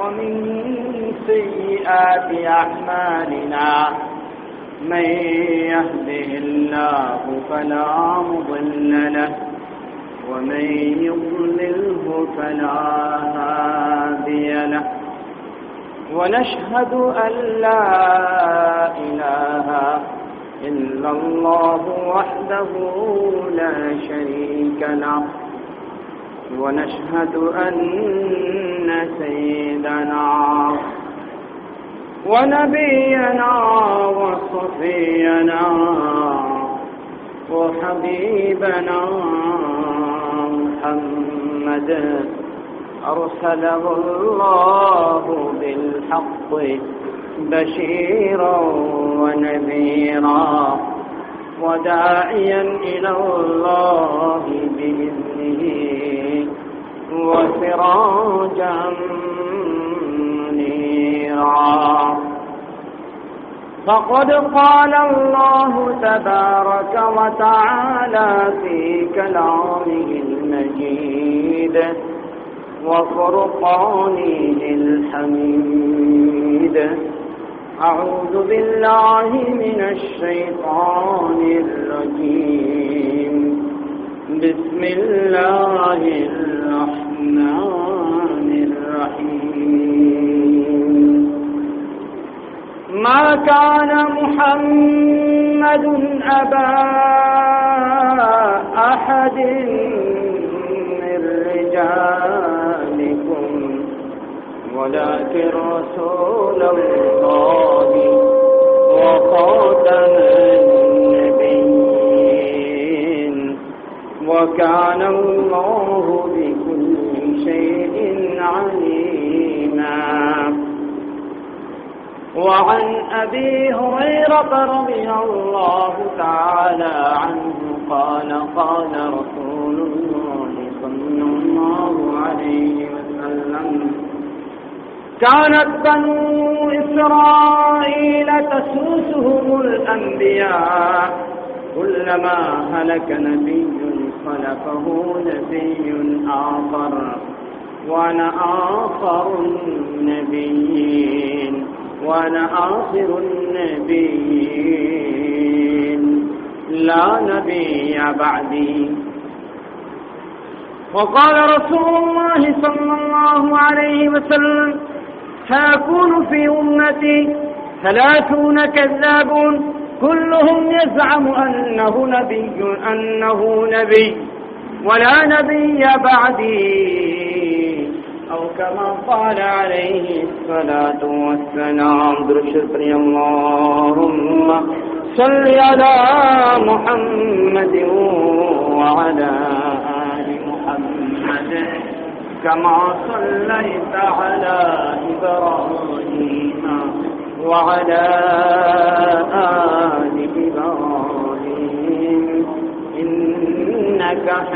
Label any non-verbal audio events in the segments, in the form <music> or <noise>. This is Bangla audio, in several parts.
ومن سيئات أعمالنا من يهده الله فلا مضل له ومن يضلله فلا هادي له ونشهد أن لا إله إلا الله وحده لا شريك له ونشهد أن سيدنا ونبينا وصفينا وحبيبنا محمد. أرسله الله بالحق بشيرا ونذيرا وداعيا إلى الله بإذنه. وسراجا منيرا. فقد قال الله تبارك وتعالى في كلامه المجيد وفرقانه الحميد أعوذ بالله من الشيطان الرجيم. بسم الله الرحمن الرحيم. ما كان محمد أبا أحد من رجالكم ولكن رسول الله وخاتم وكان الله بكل شيء عليما. وعن أبي هريرة رضي الله تعالى عنه قال قال رسول الله صلى الله عليه وسلم كانت بنو إسرائيل تسوسهم الأنبياء كلما هلك نبي خلفه نبي آخر وأنا آخر النبيين وأنا آخر النبيين. لا نبي بعدي. وقال رسول الله صلى الله عليه وسلم سيكون في أمتي ثلاثون كذابون كلهم يزعم أنه نبي أنه نبي ولا نبي بعدي. أو كما قال عليه الصلاة والسلام درشد اللهم صل على محمد وعلى آل محمد. كما صليت على إبراهيم وعلى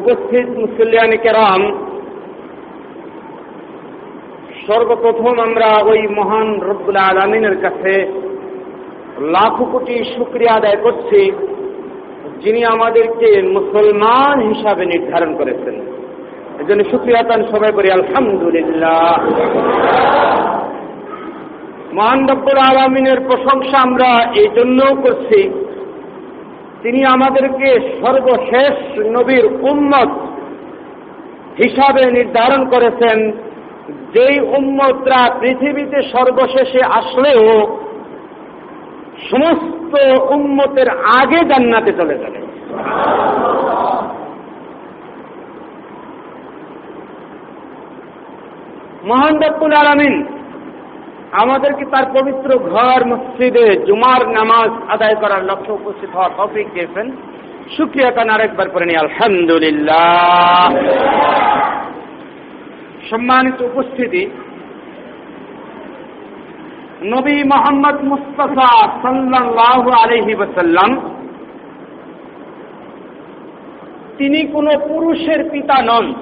উপস্থিত মুসলিয়ানি কেরাম, সর্বপ্রথম আমরা ওই মহান রব্বুল আলমিনের কাছে লাখো কোটি শুক্রিয়া আদায় করছি, যিনি আমাদেরকে মুসলমান হিসাবে নির্ধারণ করেছেন। এজন্য শুক্রিয়া তান সবাই করি, আলহামদুলিল্লাহ। মহান রব্বুল আলমিনের প্রশংসা আমরা এই জন্যও করছি তিনি আমাদেরকে সর্বশেষ নবীর উম্মত হিসাবে নির্ধারণ করেছেন। যেই উম্মতরা পৃথিবীতে সর্বশেষে আসলেও সমস্ত উম্মতের আগে জান্নাতে চলে যাবে। মহান রব্বুল আলমিন আমাদেরকে তার পবিত্র ঘর, মসজিদে জুমার নামাজ আদায় করার লক্ষ্যে উপস্থিত হওয়ার টপিক দিয়েছেন। শুক্রিয়া কান আরেকবার করে নি আলহামদুলিল্লাহ। সম্মানিত উপস্থিতি, নবী মোহাম্মদ মুস্তফা সাল্লাহ আলহি ওসাল্লাম তিনি কোন পুরুষের পিতা নন।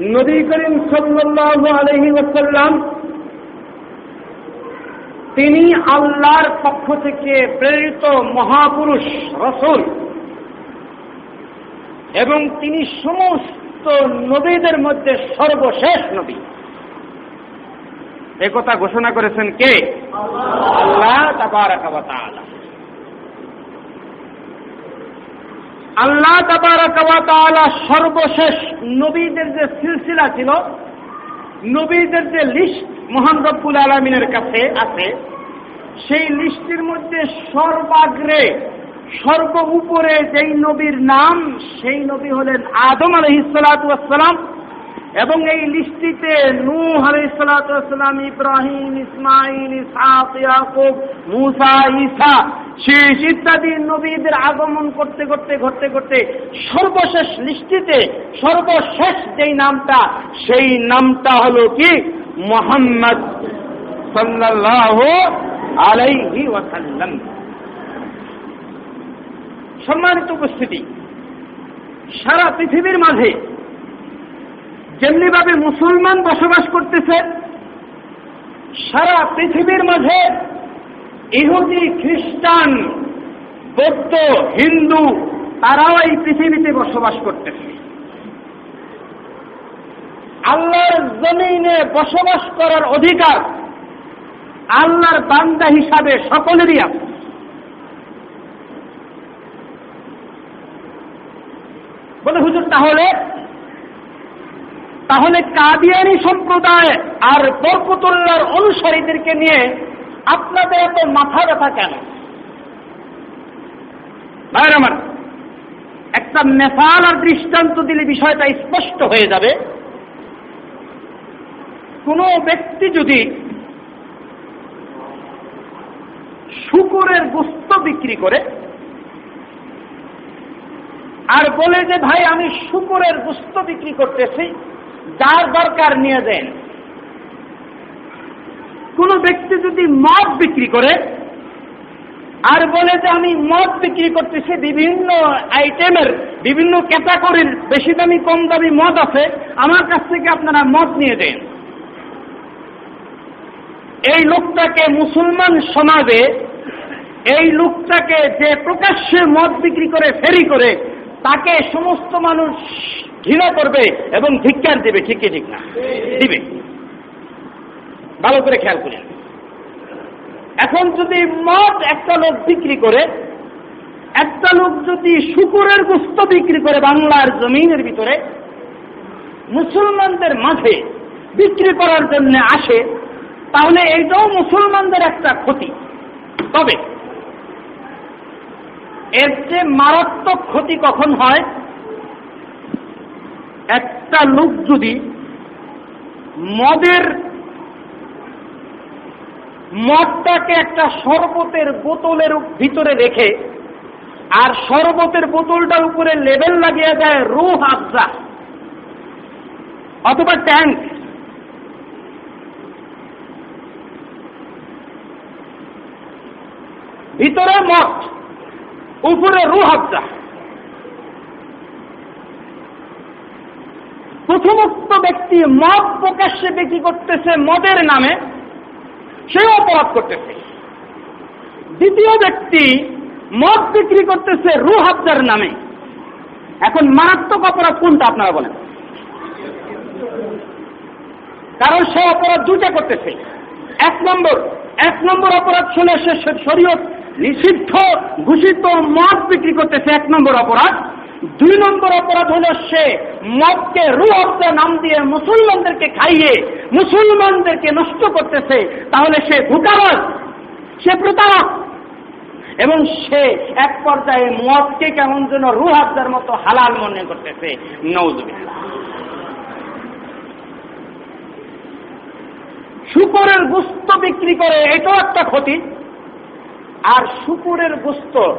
নবী করিম ওসাল্লাম তিনি আল্লাহর পক্ষ থেকে প্রেরিত মহাপুরুষ, রসুল এবং তিনি সমস্ত নবীদের মধ্যে সর্বশেষ নবী। একথা ঘোষণা করেছেন কে? আল্লাহ তাবারাকালা আল্লাহ তাবারাকালা সর্বশেষ নবীদের যে সিলসিলা ছিল, নবীদের যে লিস্ট মহান রব্বুল আলমিনের কাছে আছে, সেই লিস্টের মধ্যে সর্বাগ্রে, সর্ব উপরে যেই নবীর নাম, সেই নবী হলেন আদম আলহিসালাম এবং এই লিস্টিতে নূহ আলাইসালাম ইব্রাহিম ইসমাইল ইসহাক, ইয়াকুব ঈসা শেষ ইত্যাদি নবীদের আগমন করতে করতে ঘটতে করতে সর্বশেষ লিস্টিতে সর্বশেষ যেই নামটা, সেই নামটা হলো কি? মোহাম্মদ সাল্লাল্লাহু আলাইহি ওয়াসাল্লাম। সম্মানিত উপস্থিতি, সারা পৃথিবীর মাঝে যেমনিভাবে মুসলমান বসবাস করতেছে, সারা পৃথিবীর মাঝে ইহুদি, খ্রিস্টান, বৌদ্ধ, হিন্দু, তারাও এই পৃথিবীতে বসবাস করতেছে। আল্লাহর জমিনে বসবাস করার অধিকার আল্লাহর বান্দা হিসাবে সকলেরই আছে। বলে হুজুর, তাহলে তাহলে কাদিয়ানি সম্প্রদায় আর বরকতুল্লাহর অনুসারীদেরকে নিয়ে আপনাদের এত মাথা ব্যথা কেন? আমার, একটা মেসাল আর দৃষ্টান্ত দিলে বিষয়টা স্পষ্ট হয়ে যাবে। কোনো ব্যক্তি যদি শুকুরের গুস্ত বিক্রি করে আর বলে যে, ভাই, আমি শুকুরের গুস্ত বিক্রি করতেছি। যার দরকার নিয়ে দেন। কোন ব্যক্তি যদি মদ বিক্রি করে আর বলে যে আমি মদ বিক্রি করতেছি, বিভিন্ন আইটেমের, বিভিন্ন ক্যাটাগরির বেশি দামি, কম দামি মদ আছে, আমার কাছ থেকে আপনারা মদ নিয়ে দেন। এই লোকটাকে মুসলমান সমাজে, এই লোকটাকে যে প্রকাশ্যে মদ বিক্রি করে, ফেরি করে তাকে সমস্ত মানুষ ঘৃণা করবে এবং ধিক্কার দেবে, ঠিক ঠিক না? দিবে। ভালো করে খেয়াল করেন এখন যদি মদ একটা লোক বিক্রি করে, একটা লোক যদি শুকুরের গুস্ত বিক্রি করে বাংলার জমিনের ভিতরে, মুসলমানদের মাঝে বিক্রি করার জন্য আসে, তাহলে এইটাও মুসলমানদের একটা ক্ষতি। তবে এর যে মারাত্মক ক্ষতি কখন হয়? একটা লোক যদি মদের মদটাকে একটা শরবতের বোতলের ভিতরে রেখে আর শরবতের বোতলটার উপরে লেবেল লাগিয়ে দেয় রুহ আফজা, অথবা ট্যাঙ্ক, ভিতরে মদ। উপরে রুহ আফজা প্রথমোক্ত ব্যক্তি মদ প্রকাশ্যে বিক্রি করতেছে মদের নামে, সেও অপরাধ করতেছে। দ্বিতীয় ব্যক্তি মদ বিক্রি করতেছে রুহ আফজার নামে। এখন মারাত্মক অপরাধ কোনটা আপনারা বলেন? কারণ সে অপরাধ দুটা করতেছে। এক নম্বর এক নম্বর অপরাধ শুনে সে শরীয়ত নিষিদ্ধ ঘোষিত মদ বিক্রি করতেছে এক নম্বর অপরাধ। দুই নম্বর অপরাধ হলো সে মদকে রুহব্দ নাম দিয়ে মুসলমানদেরকে খাইয়ে মুসলমানদেরকে নষ্ট করতেছে, তাহলে সে ধোকাবাজ সে প্রতারক। এবং সে এক পর্যায়ে মদকে কেমন যেন রুহাবদার মতো হালাল মনে করতেছে। নৌজবিল্লা শুকরের গুস্ত বিক্রি করে এটাও একটা ক্ষতি। আর শুকুরের গোস্ত।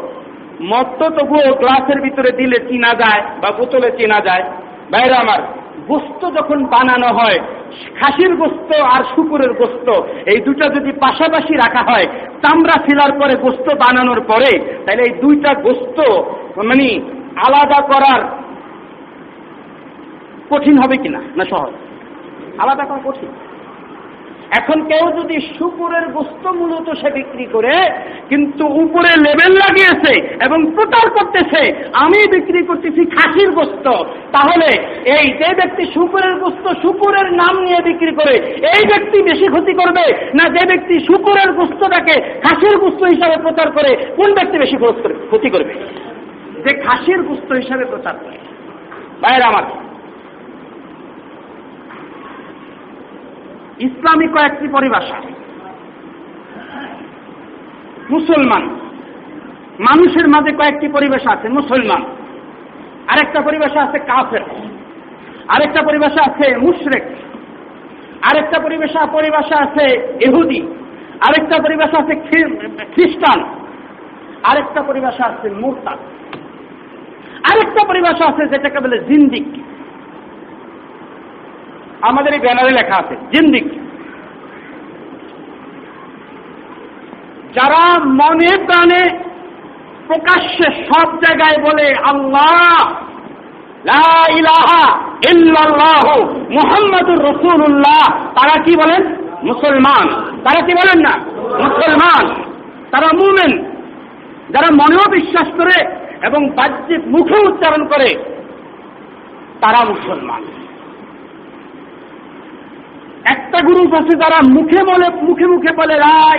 মদ তো তবুও গ্লাসের ভিতরে দিলে চিনা যায় বা বোতলে চেনা যায়। বাইরে আমার, গোস্ত যখন বানানো হয়, খাসির গোস্ত আর শুকুরের গোস্ত, এই দুটা যদি পাশাপাশি রাখা হয়, চামড়া ফেলার পরে গোস্ত বানানোর পরে, তাহলে এই দুইটা গোস্ত মানে আলাদা করার কঠিন হবে কিনা? না সহজ। আলাদা করা কঠিন। এখন কেউ যদি শুকুরের গোস্ত মূলত সে বিক্রি করে, কিন্তু উপরে লেবেল লাগিয়েছে এবং প্রচার করতেছে, আমি বিক্রি করতেছি খাসির গোস্ত তাহলে এই যে ব্যক্তি শুকুরের গোস্ত শুকুরের নাম নিয়ে বিক্রি করে, এই ব্যক্তি বেশি ক্ষতি করবে? না যে ব্যক্তি শুকুরের গোস্তটাকে খাসির গোস্ত হিসাবে প্রচার করে, কোন ব্যক্তি বেশি ক্ষতি করবে? যে খাসির গোস্ত হিসাবে প্রচার করে। বাইরে আমার ইসলামী কয়েকটি পরিভাষা। মুসলমান। মানুষের মাঝে কয়েকটি পরিভাষা আছে, মুসলমান। আরেকটা পরিভাষা আছে কাফের। আরেকটা পরিভাষা আছে মুশরেক। আরেকটা পরিভাষা পরিভাষা আছে ইহুদি। আরেকটা পরিভাষা আছে খ্রিস্টান। আরেকটা পরিভাষা আছে মুরতাদ। আরেকটা পরিভাষা আছে যেটাকে বলে জিন্দিক। আমাদের এই ব্যানারে লেখা আছে জিন্দিক যারা মনে প্রাণে প্রকাশ্যে সব জায়গায় বলে আল্লাহ মোহাম্মদুর রসুল্লাহ তারা কি বলেন? মুসলমান। তারা কি বলেন না? মুসলমান। তারা মুমেন। যারা মনেও বিশ্বাস করে এবং বাহ্যিক মুখে উচ্চারণ করে, তারা মুসলমান। একটা গ্রুপ আছে যারা মুখে বলে, মুখে মুখে বলে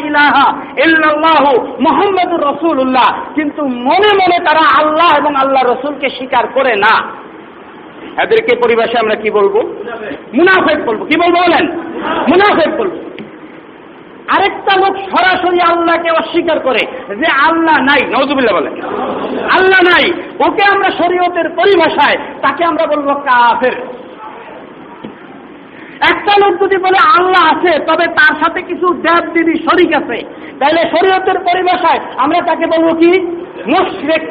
ইলাহা ইল্লাল্লাহ মোহাম্মদুর রসুল্লাহ কিন্তু মনে মনে তারা আল্লাহ এবং আল্লাহ রসুলকে স্বীকার করে না। এদেরকে পরিবেশে আমরা কি বলব? মুনাফেক বলব। কি বলব বলেন? মুনাফেক বলব। আরেকটা লোক সরাসরি আল্লাহকে অস্বীকার করে যে আল্লাহ নাই। নজুবিল্লা বলেন। আল্লাহ নাই। ওকে আমরা শরীয়তের পরিভাষায় তাকে আমরা বলব কাফের। একটা লোক যদি বলে আল্লাহ আছে, তবে তার সাথে কিছু দেব দেবী শরিক আছে, তাহলে শরীয়তের পরিভাষায় আমরা তাকে বলব কি? মুশরেক।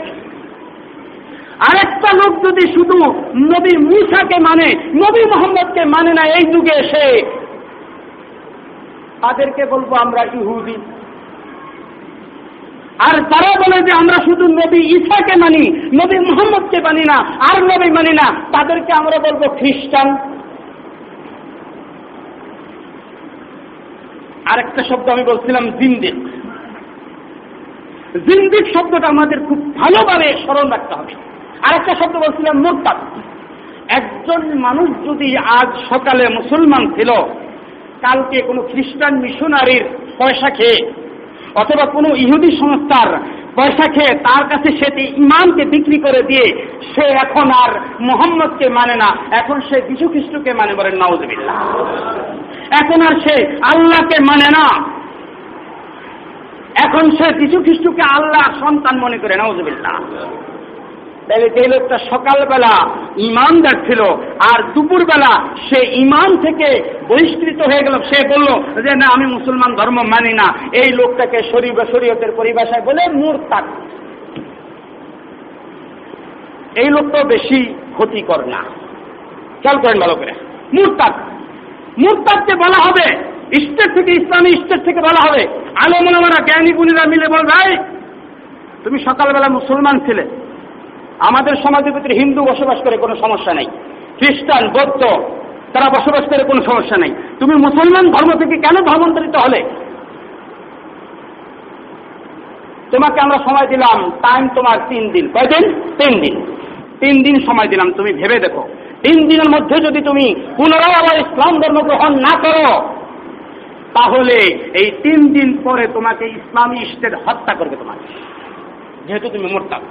আরেকটা লোক যদি শুধু নবী মুসাকে মানে নবী মোহাম্মদকে মানে না, এই যুগে এসে, তাদেরকে বলব আমরা ইহুদি। আর তারা বলে যে আমরা শুধু নবী ঈশাকে মানি, নবী মোহাম্মদকে মানি না, আর নবী মানি না, তাদেরকে আমরা বলব খ্রিস্টান। আরেকটা শব্দ আমি বলছিলাম জিন্দিক। জিন্দিক শব্দটা আমাদের খুব ভালোভাবে স্মরণ রাখতে হবে। আরেকটা শব্দ বলছিলাম মোরতাদ। একজন মানুষ যদি আজ সকালে মুসলমান ছিল, কালকে কোনো খ্রিস্টান মিশনারির পয়সা খেয়ে অথবা কোনো ইহুদি সংস্থার পয়সা খেয়ে তার কাছে সে ইমানকে বিক্রি করে দিয়ে সে এখন আর মোহাম্মদকে মানে না, এখন সে যীশু খ্রিস্টকে মানে বলেন নওয়াজবিল্লা এখন আর সে আল্লাহকে মানে না। এখন সে যীশু খ্রিস্টকে আল্লাহ সন্তান মনে করে না নওয়াজবিল্লা তাহলে যে লোকটা সকালবেলা ইমানদার ছিল আর দুপুরবেলা সে ইমান থেকে বহিষ্কৃত হয়ে গেল, সে বলল যে, না, আমি মুসলমান ধর্ম মানি না। এই লোকটাকে শরীয়তের পরিভাষায় বলে মুরতাদ। এই লোকটাও বেশি ক্ষতিকর না। খেয়াল করেন ভালো করে। মুরতাদ। মুরতাদকে বলা হবে। স্টেট থেকে ইসলামী স্টেট থেকে বলা হবে। আলমুলামারা, জ্ঞানী গুণীরা মিলে বল ভাই, তুমি সকালবেলা মুসলমান ছিলে। আমাদের সমাজের ভিতরে হিন্দু বসবাস করে কোনো সমস্যা নেই। খ্রিস্টান, বৌদ্ধ, তারা বসবাস করে কোনো সমস্যা নেই। তুমি মুসলমান ধর্ম থেকে কেন ধর্মান্তরিত হলে? তোমাকে আমরা সময় দিলাম টাইম তোমার তিন দিন। কয়দিন? তিন দিন। তিন দিন সময় দিলাম। তুমি ভেবে দেখো। তিন দিনের মধ্যে যদি তুমি পুনরায় আবার ইসলাম ধর্ম গ্রহণ না করো, তাহলে এই তিন দিন পরে তোমাকে ইসলামী স্টেট হত্যা করবে তোমাকে। যেহেতু তুমি মোরতাদ,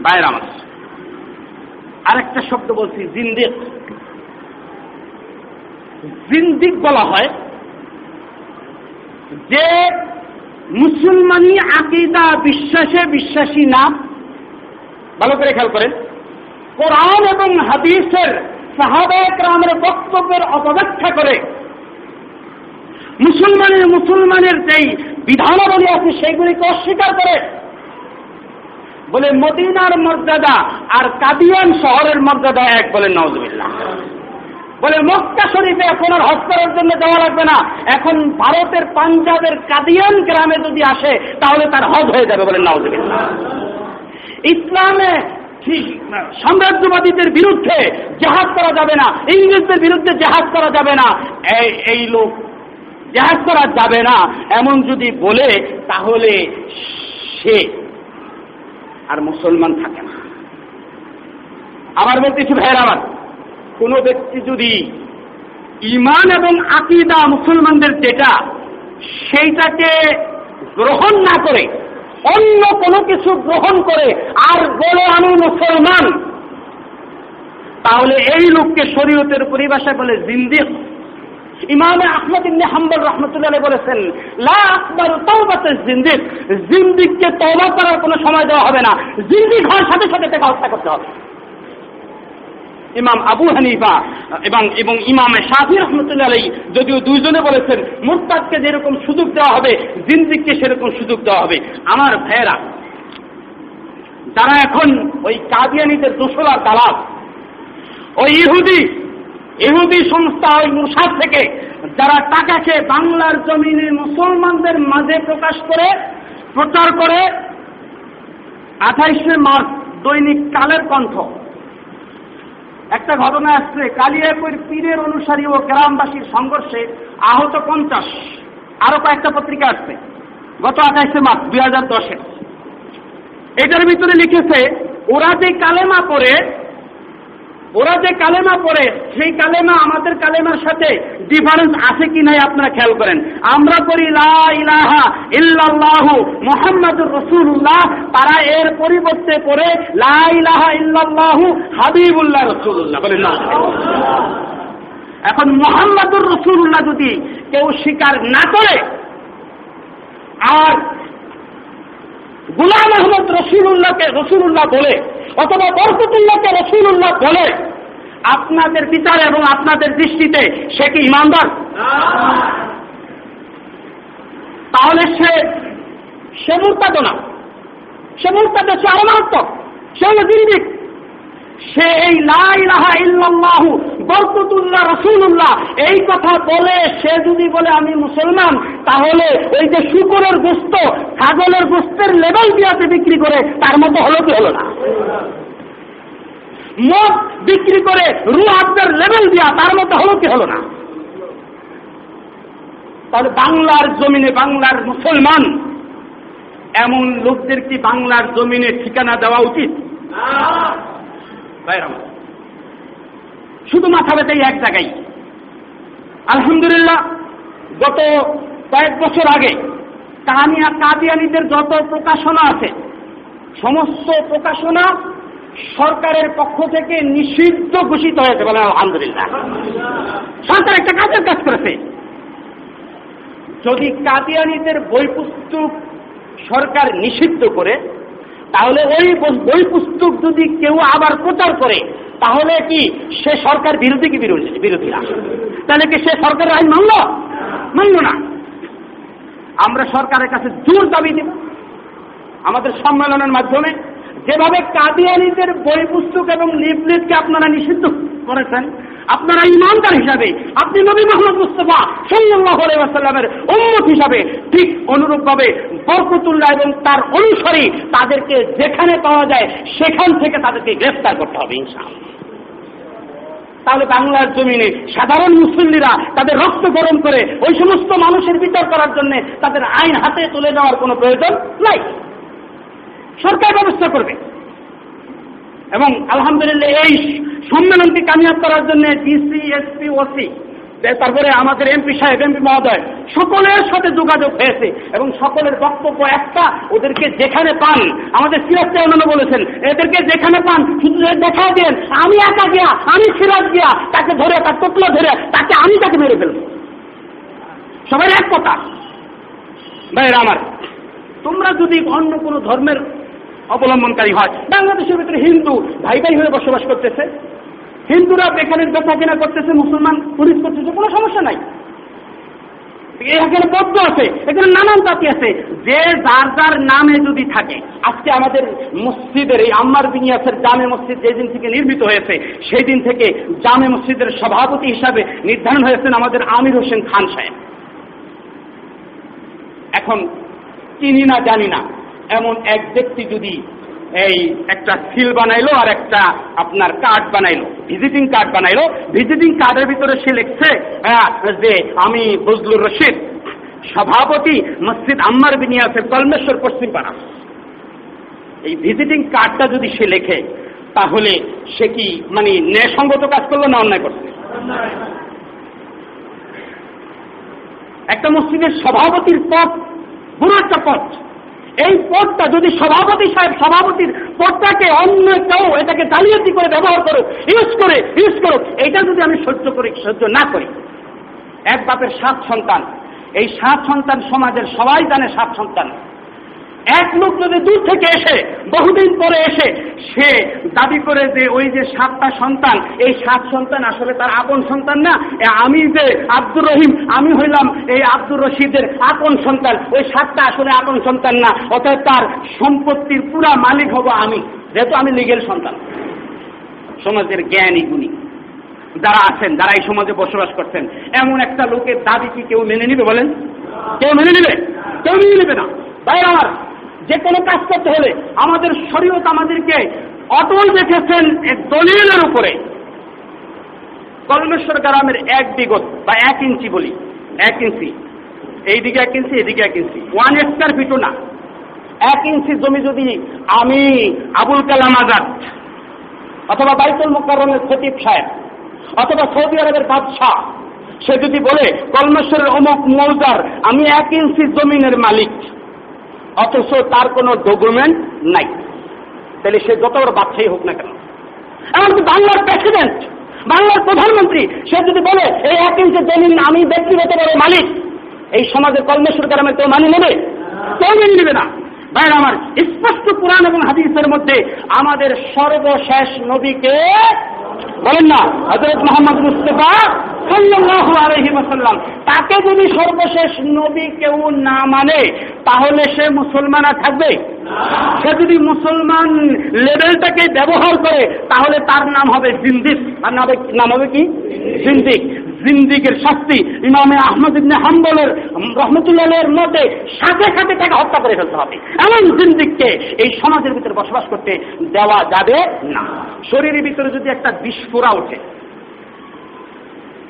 বাইরে আমার আরেকটা শব্দ বলছি, জিন্দিক। জিন্দিক বলা হয় যে মুসলমানি আকিদা বিশ্বাসে বিশ্বাসী না। ভালো করে খেয়াল করেন। কোরআন এবং হাদিসের সাহাবায়ক রামের বক্তব্যের অপব্যাখ্যা করে মুসলমানের মুসলমানের যেই বিধানাবলী আছে সেগুলিকে অস্বীকার করে। বলে মদিনার মর্যাদা আর কাদিয়ান শহরের মর্যাদা এক বলে নওয়াজবিল্লাহ বলে মক্কা শরীফে এখন আর হজ করার জন্য যাওয়া লাগবে না। এখন ভারতের পাঞ্জাবের কাদিয়ান গ্রামে যদি আসে, তাহলে তার হজ হয়ে যাবে বলে নওয়াজবিল্লাহ ইসলামে সাম্রাজ্যবাদীদের বিরুদ্ধে জাহাজ করা যাবে না। ইংরেজদের বিরুদ্ধে জাহাজ করা যাবে না। এই লোক জাহাজ করা যাবে না। এমন যদি বলে, তাহলে সে আর মুসলমান থাকে না। আবার বলতেছি ভাইয়ের আমার কোনো ব্যক্তি যদি ইমান এবং আকিদা মুসলমানদের যেটা, সেইটাকে গ্রহণ না করে অন্য কোনো কিছু গ্রহণ করে আর বলে আমি মুসলমান। তাহলে এই লোককে শরীয়তের পরিভাষায় বলে জিন্দিক ইমামে আহমদ ইবনে হাম্বল রহমতুল্লাহ বলেছেন, লা আকবার তওবাতে জিন্দিক জিন্দিককে তওবা করার কোনো সময় দেওয়া হবে না। জিন্দিক হওয়ার সাথে সাথে তাকে হত্যা করতে হবে। ইমাম আবু হানিফা এবং এবং ইমাম শাহি রহমতুল্লাহ আলাই যদিও দুইজনে বলেছেন, মুরতাদকে যেরকম সুযোগ দেওয়া হবে জিন্দিককে সেরকম সুযোগ দেওয়া হবে। আমার ভাইয়েরা, যারা এখন ওই কাদিয়ানিদের দোসলার দালাল, ওই ইহুদি ইহুদি সংস্থা ওই মুসাদ থেকে যারা টাকা খেয়ে বাংলার জমিনে মুসলমানদের মাঝে প্রকাশ করে, প্রচার করে, আঠাইশে মার্চ দৈনিক কালের কণ্ঠ একটা ঘটনা আসছে। কালিয়াপুর পীরের অনুসারী ও গ্রামবাসীর সংঘর্ষে আহত পঞ্চাশ। আরও কয়েকটা পত্রিকা আসছে। গত আঠাইশে মার্চ দুই হাজার দশে। এটার ভিতরে লিখেছে, ওরা যে কালেমা পড়ে ওরা যে কালেমা পড়ে, সেই কালেমা আমাদের কালেমার সাথে ডিফারেন্স আছে কি নাই আপনারা খেয়াল করেন। আমরা করি ইলাহা ইল্লাল্লাহু মুহাম্মাদুর রাসূলুল্লাহ। তারা এর পরিবর্তে পড়ে, লা ইলাহা ইল্লাল্লাহু হাবিবুল্লাহ রসুল্লাহ বলেন এখন মোহাম্মদুর রসুল্লাহ যদি কেউ স্বীকার না করে, আর গুলাম আহমদ রসুল্লাহকে রসুল্লাহ বলে অথবা বরকতুল্লাহকে রসুল্লাহ বলে, আপনাদের বিচার এবং আপনাদের দৃষ্টিতে সে কি ইমানদার? তাহলে সে সে মুরতাদ না। সে মুরতাদ, সে আরও মারাত্মক। সে হলো দিল্লিক সে এই লাহা ইল্লাল্লাহু বরকতুল্লাহ রসুল্লাহ এই কথা বলে, সে যদি বলে আমি মুসলমান, তাহলে ওই যে শুকরের গোস্ত, ছাগলের গোস্তের লেবেল দিয়াতে বিক্রি করে, তার মতো হলো কি হলো না? মদ বিক্রি করে রু আপনার লেবেল দিয়া তার মতো হলো কি হলো না? তাহলে বাংলার জমিনে বাংলার মুসলমান, এমন লোকদের কি বাংলার জমিনে ঠিকানা দেওয়া উচিত? ভাইরা আমার। শুধু মাথা ব্যথা এই এক জায়গায়। আলহামদুলিল্লাহ, গত কয়েক বছর আগে কাহানিয়া কাদিয়ানিদের যত প্রকাশনা আছে, সমস্ত প্রকাশনা সরকারের পক্ষ থেকে নিষিদ্ধ ঘোষিত হয়েছে বলে আলহামদুলিল্লাহ। সরকার একটা কাজের কাজ করেছে। যদি কাদিয়ানিদের বই পুস্তক সরকার নিষিদ্ধ করে তাহলে ওই বই পুস্তক যদি কেউ আবার প্রচার করে, তাহলে কি সে সরকার বিরোধী কি বিরোধী, বিরোধীরা? তাহলে কি সে সরকারের আইন মানল? মানল না। আমরা সরকারের কাছে জোর দাবি দেব। আমাদের সম্মেলনের মাধ্যমে যেভাবে কাদিয়ানিদের বই পুস্তক এবং লিফলেটকে আপনারা নিষিদ্ধ করেছেন আপনারা ইমানদার হিসাবে, আপনি নবী মোহাম্মদ মুস্তফা সাল্লাহ আলাইসাল্লামের উম্মত হিসাবে ঠিক অনুরূপভাবে বরকতুল্লাহ এবং তার অনুসারী তাদেরকে যেখানে পাওয়া যায় সেখান থেকে তাদেরকে গ্রেফতার করতে হবে ইনশাআল্লাহ। তাহলে বাংলার জমিনে সাধারণ মুসল্লিরা তাদের রক্ত গরম করে ওই সমস্ত মানুষের বিচার করার জন্য তাদের আইন হাতে তুলে নেওয়ার কোনো প্রয়োজন নাই। সরকার ব্যবস্থা করবে। এবং আলহামদুলিল্লাহ এই সম্মেলনকে কামিয়াব করার জন্য ডিসি, এসপি, ওসি তারপরে আমাদের এমপি সাহেব, এমপি মহোদয়, সকলের সাথে যোগাযোগ হয়েছে এবং সকলের বক্তব্য একটা, ওদেরকে যেখানে পান, আমাদের সিরাজ চেয়ারম্যানও বলেছেন, এদেরকে যেখানে পান দেখা দেন, আমি একা গিয়া, আমি সিরাজ গিয়া, তাকে ধরে, তার টোকলো ধরে, তাকে আমি তাকে মেরে ফেলব। সবাই এক কথা ভাইয়েরা আমার, তোমরা যদি অন্য কোনো ধর্মের অবলম্বনকারী হয়। বাংলাদেশের ভিতরে হিন্দু ভাই ভাই হয়ে বসবাস করতেছে। হিন্দুরা এখানে বেচা কেনা করতেছে, মুসলমান, পুলিশ করতেছে, কোনো সমস্যা নাই। এখানে বৌদ্ধ আছে, এখানে নানান জাতি আছে। যে যার যার নামে যদি থাকে, আজকে আমাদের মসজিদের এই আম্মার বিনিয়াসের জামে মসজিদ যেদিন থেকে নির্মিত হয়েছে, সেই দিন থেকে জামে মসজিদের সভাপতি হিসাবে নির্ধারণ হয়েছেন আমাদের আমির হোসেন খান সাহেব। এখন চিনি না, জানি না। এমন এক ব্যক্তি যদি এই একটা সিল বানাইলো আর একটা আপনার কার্ড বানাইলো ভিজিটিং কার্ড বানাইলো ভিজিটিং কার্ডের ভিতরে সে লিখছে আহ, যে আমি বজলুর রশিদ সভাপতি মসজিদ আম্মার বিনিয়াসের কলমেশ্বর পশ্চিম পাড়া। এই ভিজিটিং কার্ডটা যদি সে লেখে তাহলে সে কি মানে ন্যায়সঙ্গত কাজ করল না অন্যায় করছে? একটা মসজিদের সভাপতির পদ বড় একটা পদ। এই পদটা যদি সভাপতি সাহেব, সভাপতির পদটাকে অন্য কেউ এটাকে জালিয়াতি করে ব্যবহার করো ইউজ করে, ইউজ করো এটা যদি আমি সহ্য করি, সহ্য না করি, এক বাপের সাত সন্তান। এই সাত সন্তান সমাজের সবাই জানে সাত সন্তান। এক লোক যদি দূর থেকে এসে, বহুদিন পরে এসে সে দাবি করে যে ওই যে সাতটা সন্তান, এই সাত সন্তান আসলে তার আপন সন্তান না আমি যে আব্দুর রহিম, আমি হইলাম এই আব্দুর রশিদের আপন সন্তান, ওই সাতটা আসলে আপন সন্তান না অর্থাৎ তার সম্পত্তির পুরা মালিক হব আমি, যেহেতু আমি লিগেল সন্তান। সমাজের জ্ঞানী গুণী। যারা আছেন, যারা এই সমাজে বসবাস করছেন, এমন একটা লোকের দাবি কি কেউ মেনে নিবে বলেন? কেউ মেনে নিবে? কেউ মেনে নিবে না। তাই আমার যে কোনো কাজ করতে হলে আমাদের শরীয়ত আমাদেরকে অটল রেখেছেন দলিলের উপরে। কলমেশ্বর গ্রামের এক বিগত, বা এক ইঞ্চি বলি, এক ইঞ্চি। এইদিকে এক ইঞ্চি, এদিকে এক ইঞ্চি। ওয়ান স্কোয়ার ফিটও না। এক ইঞ্চি জমি যদি আমি আবুল কালাম আজাদ অথবা বাইতুল মুকাররমের খতিব সাহেব অথবা সৌদি আরবের বাদশাহ, সে যদি বলে, কলমেশ্বরের অমুক মৌজার আমি এক ইঞ্চি জমিনের মালিক অথচ তার কোনো ডকুমেন্ট নাই। তাহলে সে যত বড় বাচ্চাই হোক না কেন। এমনকি বাংলার প্রেসিডেন্ট বাংলার প্রধানমন্ত্রী, সে যদি বলে, এই এক ইঞ্চি জমিন আমি ব্যক্তিগত বড় মালিক, এই সমাজের কলমেশ্বর গ্রামে কেউ মানি নেবে? কেউ মেনে নেবে না। ভাইয়ের আমার স্পষ্ট কোরআন এবং হাদিসের মধ্যে আমাদের সর্বশেষ নবীকে বলেন না হজরত মোহাম্মদ মুস্তফা তাকে যদি সর্বশেষ নবী কেউ না মানে তাহলে সে মুসলমান আর থাকবে? সে যদি মুসলমান লেভেলটাকে ব্যবহার করে, তাহলে তার নাম হবে জিন্দিক তার নাম হবে নাম হবে কি? জিন্দিক জিন্দিকের শাস্তি ইমামে আহমদ ইবনে হাম্বলের রহমতুল্লাহের মতে সাথে সাথে তাকে হত্যা করে ফেলতে হবে। এমন জিন্দিককে এই সমাজের ভিতরে বসবাস করতে দেওয়া যাবে না। শরীরের ভিতরে যদি একটা বিস্ফোরা ওঠে,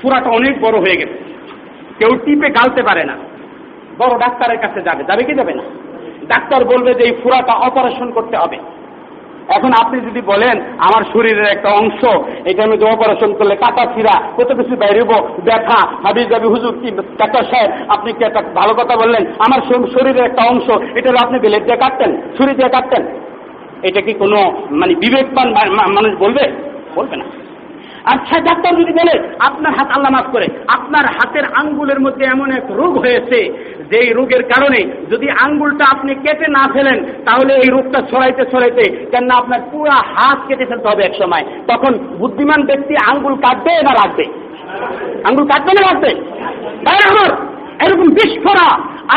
ফুরাটা অনেক বড় হয়ে গেছে। কেউ টিপে গালতে পারে না। বড় ডাক্তারের কাছে যাবে। যাবে কি যাবে না? ডাক্তার বলবে যে এই ফুরাটা অপারেশন করতে হবে। এখন আপনি যদি বলেন, আমার শরীরের একটা অংশ, এটা আমি অপারেশন করলে কাটা ফিরা কত কিছু বাইরেব ব্যথা হাবি যাবি হুজুর কি, ডাক্তার সাহেব, আপনি কি একটা ভালো কথা বললেন? আমার শরীরের একটা অংশ, এটা আপনি বেলেট দিয়ে কাটতেন, ছুরি দিয়ে কাটতেন। এটা কি কোনো মানে বিবেকবান মানুষ বলবে? বলবে না। আচ্ছা ডাক্তার যদি বলে, আপনার হাত আল্লাহ মাফ করে। আপনার হাতের আঙ্গুলের মধ্যে এমন এক রোগ হয়েছে যে এই রোগের কারণে যদি আঙ্গুলটা আপনি কেটে না ফেলেন, তাহলে এই রোগটা ছড়াইতে ছড়াইতে কেননা আপনার পুরো হাত কেটে ফেলতে হবে এক সময়। তখন বুদ্ধিমান ব্যক্তি আঙ্গুল কাটবে না রাখবে? আঙ্গুল কাটবে না রাখবে? তাই আমার এরকম বিস্ফোরা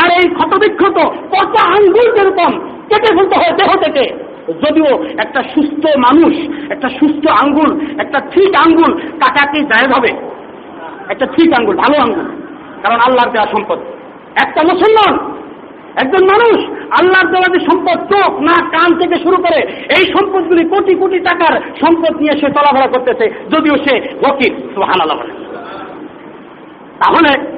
আর এই ক্ষতবিক্ষত কত আঙ্গুল যেরকম কেটে ফেলতে হয় দেহ থেকে। যদিও একটা সুস্থ মানুষ, একটা সুস্থ আঙ্গুল, একটা ঠিক আঙ্গুল কাটাকে জায়গ হবে। একটা ঠিক আঙ্গুল, ভালো আঙ্গুল। কারণ আল্লাহর দেওয়া সম্পদ। একটা মুসলমান, একজন মানুষ, আল্লাহর দেওয়া যে সম্পদ চোখ না কান থেকে শুরু করে এই সম্পদগুলি কোটি কোটি টাকার সম্পদ নিয়ে সে চলাফেরা করতেছে, যদিও সে ওকিল আল্লাহ। তাহলে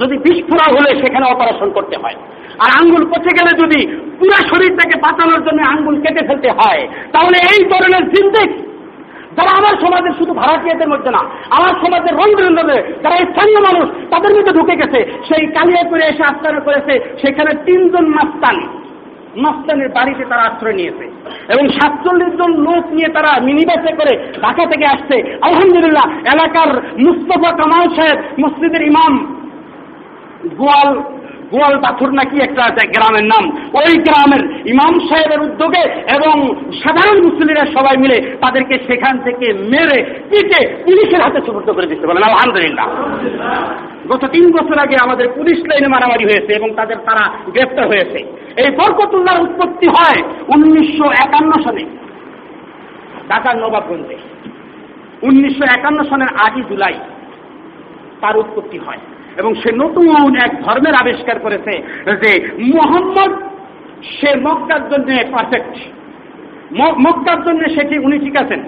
যদি বিস্ফোরা হলে সেখানে অপারেশন করতে হয়। আর আঙ্গুল পচে গেলে যদি পুরো শরীরটাকে বাঁচানোর জন্য আঙ্গুল কেটে ফেলতে হয়, তাহলে এই ধরনের জিন্দিক যারা আমার সমাজের শুধু ভাড়াটিয়াদের মধ্যে না, আমার সমাজের রংবেরঙ্গের যারা স্থানীয় মানুষ, তাদের মধ্যে ঢুকে গেছে। সেই কালিয়া করে এসে আস্তানা করেছে, সেখানে তিনজন মাস্তান। মাস্তানের বাড়িতে তারা আশ্রয় নিয়েছে। এবং সাতচল্লিশ জন লোক নিয়ে তারা মিনিবাসে করে ঢাকা থেকে আসছে। আলহামদুলিল্লাহ, এলাকার মুস্তফা কামাল সাহেব, মসজিদের ইমাম গোয়াল গোয়াল পাথর নাকি একটা আছে গ্রামের নাম, ওই গ্রামের ইমাম সাহেবের উদ্যোগে এবং সাধারণ মুসলিমরা সবাই মিলে তাদেরকে সেখান থেকে মেরে পিটে পুলিশের হাতে সুপর্দ করে দিতে বলেন, আলহামদুলিল্লাহ। গত তিন বছর আগে আমাদের পুলিশ লাইনে মারামারি হয়েছে এবং তাদের তারা গ্রেপ্তার হয়েছে। এই বরকতুল্লাহর উৎপত্তি হয় উনিশশো একান্ন সালে ঢাকার নবাবগঞ্জে। উনিশশো একান্ন সনের আটই জুলাই তার উৎপত্তি হয়। এবং সে নতুন এক ধর্মের আবিষ্কার করেছে যে মোহাম্মদ সে মক্কার জন্য পারফেক্ট মক্কার জন্য সেটি উনি ঠিক আছেন?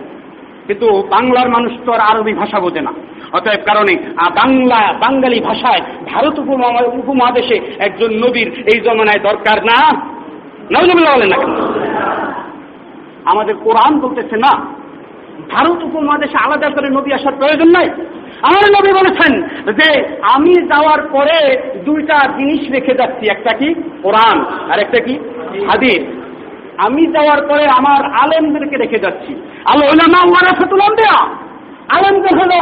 কিন্তু বাংলার মানুষ তো আর আরবি ভাষা বোঝে না। অতএব কারণে বাংলা, বাঙালি ভাষায় ভারত উপমহা- উপমহাদেশে একজন নবীর এই জমানায় দরকার না। নবীলা বলেন না আমাদের কোরআন বলতেছে না, ভারত উপমহাদেশে আলাদা করে নবী আসার প্রয়োজন নাই। আমার নবী বলেছেন যে আমি যাওয়ার পরে দুইটা জিনিস রেখে যাচ্ছি। একটা কি? কোরআন। আর একটা কি? হাদিস। আমি যাওয়ার পরে আমার আলেমদেরকে রেখে যাচ্ছি। আল্লাহ আম্বিয়া। আলেমদের হলো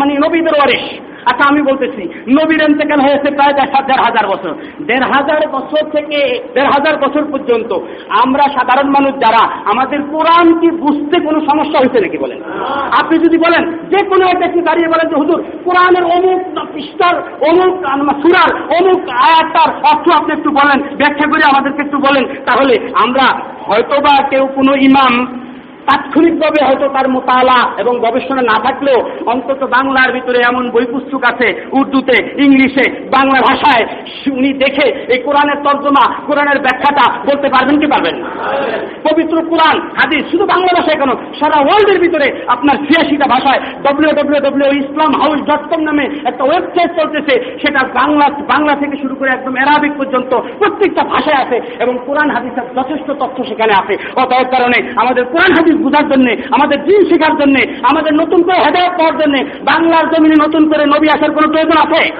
মানে নবীদের ওয়ারিশ। আচ্ছা আমি বলতেছি, নবীর এন্তেকাল হয়েছে প্রায় দেড় হাজার বছর। দেড় হাজার বছর থেকে দেড় হাজার বছর পর্যন্ত আমরা সাধারণ মানুষ যারা, আমাদের কোরআন কি বুঝতে কোনো সমস্যা হয়েছে নাকি বলেন? আপনি যদি বলেন, যে কোনো একটা কি দাঁড়িয়ে বলেন যে, হুজুর, কোরআনের অমুক পৃষ্ঠার, অমুক সুরার অমুক আয়াতটার অর্থ আপনি একটু বলেন, ব্যাখ্যা করে আমাদেরকে একটু বলেন। তাহলে আমরা হয়তোবা কেউ কোনো ইমাম তাৎক্ষণিকভাবে হয়তো তার মোতালা এবং গবেষণা না থাকলেও অন্তত বাংলার ভিতরে এমন বই পুস্তক আছে উর্দুতে, ইংলিশে, বাংলা ভাষায়। উনি দেখে এই কোরআনের তর্জমা, কোরআনের ব্যাখ্যাটা বলতে পারবেন কি পারবেন পবিত্র কোরআন, হাদিস, শুধু বাংলা ভাষায় কেন? সারা ওয়ার্ল্ডের ভিতরে আপনার ছিয়াশিটা ভাষায় W W W Islam house dot com নামে একটা ওয়েবসাইট চলতেছে। সেটা বাংলা বাংলা থেকে শুরু করে একদম অ্যারাবিক পর্যন্ত প্রত্যেকটা ভাষায় আছে এবং কোরআন, হাদিসের যথেষ্ট তথ্য সেখানে আছে। অতএব কারণে আমাদের কোরআন, হাদিস বোঝার জন্য, আমাদের দিন শেখার জন্য, আমাদের নতুন করে হেদায়ত পাওয়ার জন্য বাংলার জমিনে নতুন করে নবী আসার কোনো প্রয়োজন আছে?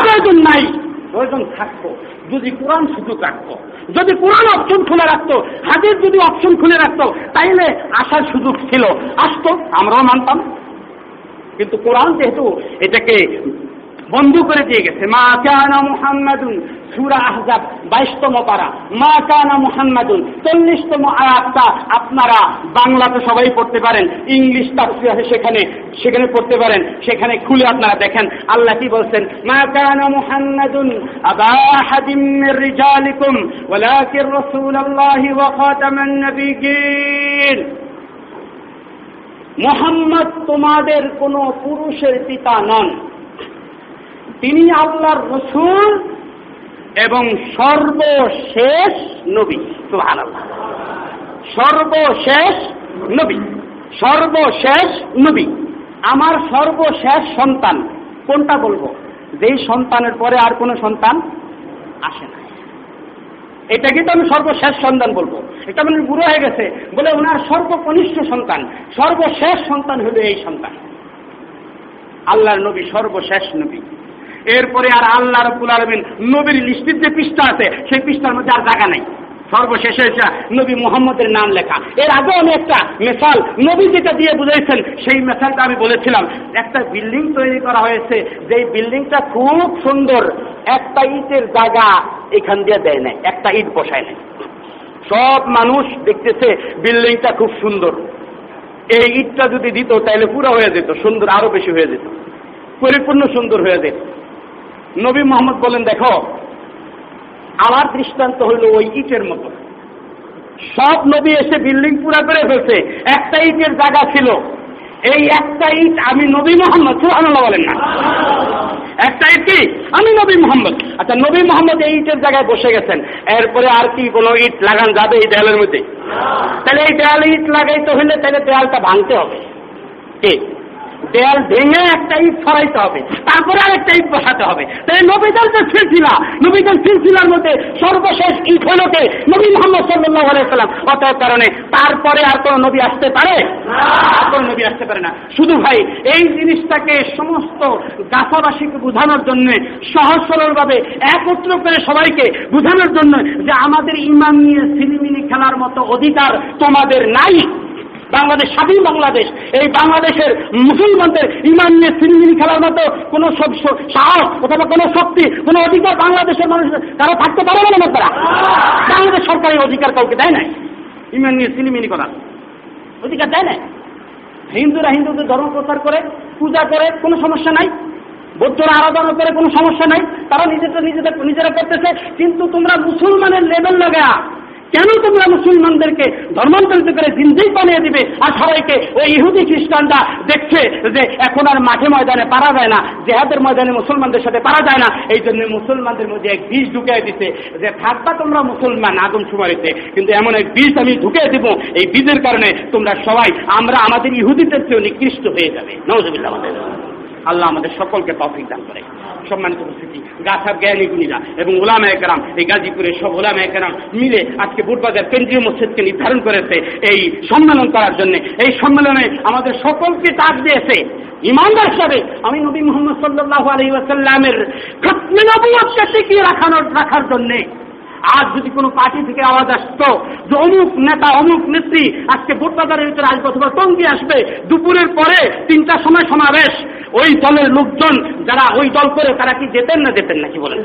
প্রয়োজন নাই। প্রয়োজন থাকতো। যদি কোরআন সুযোগ রাখতো, যদি কোরআন অপশন খুলে রাখতো, হাদিস যদি অপশন খুলে রাখতো, তাইলে আসার সুযোগ ছিল। আসতো, আমরাও মানতাম। কিন্তু কোরআন যেহেতু এটাকে বন্ধ করে দিয়ে গেছে। মা কানা মুহাম্মাদুন, সূরা আহজাব 22তম পারা। মা কানা মুহাম্মাদুন 40তম আয়াতটা আপনারা বাংলাতে সবাই পড়তে পারেন। ইংলিশ তাফসীর সেখানে সেখানে পড়তে পারেন। সেখানে খুলে আপনারা দেখেন। আল্লাহ কি বলছেন? মা কানা মুহাম্মাদুন আবা আহাদিম মির রিজালিকুম ওয়ালাকিন রাসূলুল্লাহি ওয়া খাতামান নাবিয়্যিন। মোহাম্মদ তোমাদের কোনো পুরুষের পিতা নন। তিনি আল্লাহর রসুল এবং সর্বশেষ নবী, সুবহানাল্লাহ। সর্বশেষ নবী সর্বশেষ নবী। আমার সর্বশেষ সন্তান, কোনটা বলব? যেই সন্তানের পরে আর কোনো সন্তান আসে না। এটাকে তো আমি সর্বশেষ সন্তান বলব। এটা মানে বুড়ো হয়ে গেছে। বলে ওনার সর্বকনিষ্ঠ সন্তান, সর্বশেষ সন্তান হলো এই সন্তান। আল্লাহর নবী সর্বশেষ নবী। এরপরে আর আল্লাহ রব্বুল আলমিন নবীর লিস্টির যে পৃষ্ঠা আছে, সেই পৃষ্ঠার মধ্যে আর জায়গা নেই। সর্বশেষে হচ্ছে নবী মোহাম্মদের নাম লেখা। এর আগেও আমি একটা মেসাল নবী যেটা দিয়ে বুঝাইছেন, সেই মেশালটা আমি বলেছিলাম। একটা বিল্ডিং তৈরি করা হয়েছে, যেই বিল্ডিংটা খুব সুন্দর। একটা ইটের জায়গা এখান দিয়ে দেয় নাই, একটা ইট বসায় নাই। সব মানুষ দেখতেছে বিল্ডিংটা খুব সুন্দর। এই ইটটা যদি দিত তাহলে পুরো হয়ে যেত, সুন্দর আরও বেশি হয়ে যেত। পরিপূর্ণ সুন্দর হয়ে যেত। নবী মোহাম্মদ বলেন, দেখো, আমার দৃষ্টান্ত হইল ওই ইটের মতো। সব নবী এসে বিল্ডিং পুরা করে ফেলছে, একটা ইটের জায়গা ছিল। এই একটা ইট আমি নবী মোহাম্মদ, সুবহানাল্লাহ বলেন না। একটা ইট কি? আমি নবী মোহাম্মদ। আচ্ছা নবী মোহাম্মদ এই ইটের জায়গায় বসে গেছেন। এরপরে আর কি কোনো ইট লাগান যাবে এই দেয়ালের মধ্যে? তাহলে এই দেয়ালে ইট লাগাইতে হলে তাহলে দেয়ালটা ভাঙতে হবে। কি? দেয়াল ভেঙে একটা ইট সরাইতে হবে, তারপরে আরেকটা ইট বসাতে হবে। তাই নবীদের যে সিলসিলা, নবীদের সিলসিলার মধ্যে সর্বশেষ ইট হলো কে? নবী মোহাম্মদ সাল্লাহ আলাইসাল্লাম অতএব কারণে তারপরে আর কোনো নবী আসতে পারে? আর কোনো নবী আসতে পারে না। শুধু ভাই, এই জিনিসটাকে সমস্ত গাছাবাসীকে বোঝানোর জন্য, সহজ সরলভাবে একত্র করে সবাইকে বোঝানোর জন্য যে আমাদের ইমান নিয়ে সিলিমিনি খেলার মতো অধিকার তোমাদের নাই। বাংলাদেশ, স্বাধীন বাংলাদেশ, এই বাংলাদেশের মুসলমানদের ইমান নিয়ে সিনেমিনি খেলার মতো কোনো সব সাহস অথবা কোনো শক্তি, কোনো অধিকার বাংলাদেশের মানুষের তারা থাকতে পারে না মনে করা। বাংলাদেশ সরকারের অধিকার কাউকে দেয় নাই। ইমান নিয়ে সিনেমিনি করার অধিকার দেয় নাই। হিন্দুরা হিন্দুদের ধর্ম প্রচার করে, পূজা করে, কোনো সমস্যা নাই। বৌদ্ধরা আরাধনা করে, কোনো সমস্যা নাই। তারা নিজেদের নিজেদের, নিজেরা করতেছে। কিন্তু তোমরা মুসলমানের লেভেল লাগা কেন তোমরা মুসলমানদেরকে ধর্মান্তরিত করে জিন্দেই বানিয়ে দিবে? আর সবাইকে ওই ইহুদি খ্রিস্টানরা দেখছে যে এখন আর মাঠে ময়দানে পারা যায় না, জেহাদের ময়দানে মুসলমানদের সাথে পারা যায় না। এই জন্য মুসলমানদের মধ্যে এক বীজ ঢুকিয়ে দিতে যে থাকবা তোমরা মুসলমান আদম সুমারিতে কিন্তু এমন এক বীজ আমি ঢুকিয়ে দিব। এই বীজের কারণে তোমরা সবাই, আমরা আমাদের ইহুদিদের চেয়ে নিকৃষ্ট হয়ে যাবে। নজবিল্লা আমাদের। আল্লাহ আমাদের সকলকে তফিক দান করে। সম্মানিত উপস্থিতি, গাছার জ্ঞানী গুণীরা এবং ওলামা একরাম এই গাজীপুরের সব ওলামা একরাম মিলে আজকে বুটবাজার কেন্দ্রীয় মসজিদকে নির্ধারণ করেছে এই সম্মেলন করার জন্য। এই সম্মেলনে আমাদের সকলকে ডাক দিয়েছে। ইমানদার হিসাবে আমি নবী মোহাম্মদ সাল্লাহ আলী ওয়াসাল্লামের খতমিনবুয়কে টিকিয়ে রাখানোর রাখার জন্যে আজ যদি কোনো পার্টি থেকে আওয়াজ আসতো যে অমুক নেতা, অমুক নেত্রী আজকে ভোটবাজারের ভিতরে আসবে অথবা টঙ্গি আসবে, দুপুরের পরে তিনটার সময় সমাবেশ, ওই দলের লোকজন যারা ওই দল করে, তারা কি যেতেন না যেতেন না কি বলেন?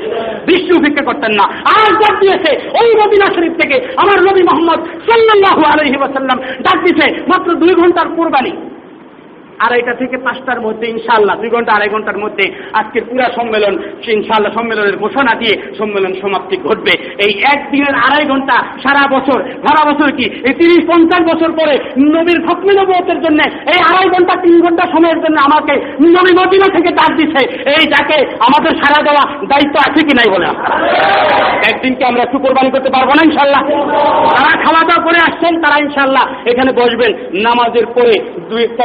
বিশ্ব উপেক্ষা করতেন না। আজ ডাক দিয়েছে ওই মদিনা শরীফ থেকে আমার নবী মোহাম্মদ সাল্লাল্লাহু আলাইহি ওয়াসাল্লাম। ডাক দিয়েছে মাত্র দুই ঘণ্টার কোরবানি। আড়াইটা থেকে পাঁচটার মধ্যে ইনশাল্লাহ দুই ঘণ্টা, আড়াই ঘণ্টার মধ্যে আজকের পুরা সম্মেলন ইনশাল্লাহ সম্মেলনের ঘোষণা দিয়ে সম্মেলন সমাপ্তি ঘটবে। এই একদিনের আড়াই ঘণ্টা সারা বছর সারা বছর কি? এই তিরিশ, পঞ্চাশ বছর পরে নবীর খতমি নবতের জন্য এই আড়াই ঘণ্টা, তিন ঘণ্টা সময়ের জন্য আমাকে নবী মদিনা থেকে ডাক দিচ্ছে এই ডাকে আমাদের সারা দেওয়া দায়িত্ব আছে কি নাই বলে আপনারা? একদিনকে আমরা একটু করতে পারব না ইনশাল্লাহ তারা খাওয়া দাওয়া করে আসছেন, তারা ইনশাল্লাহ এখানে বসবেন। নামাজের পরে দুই একটা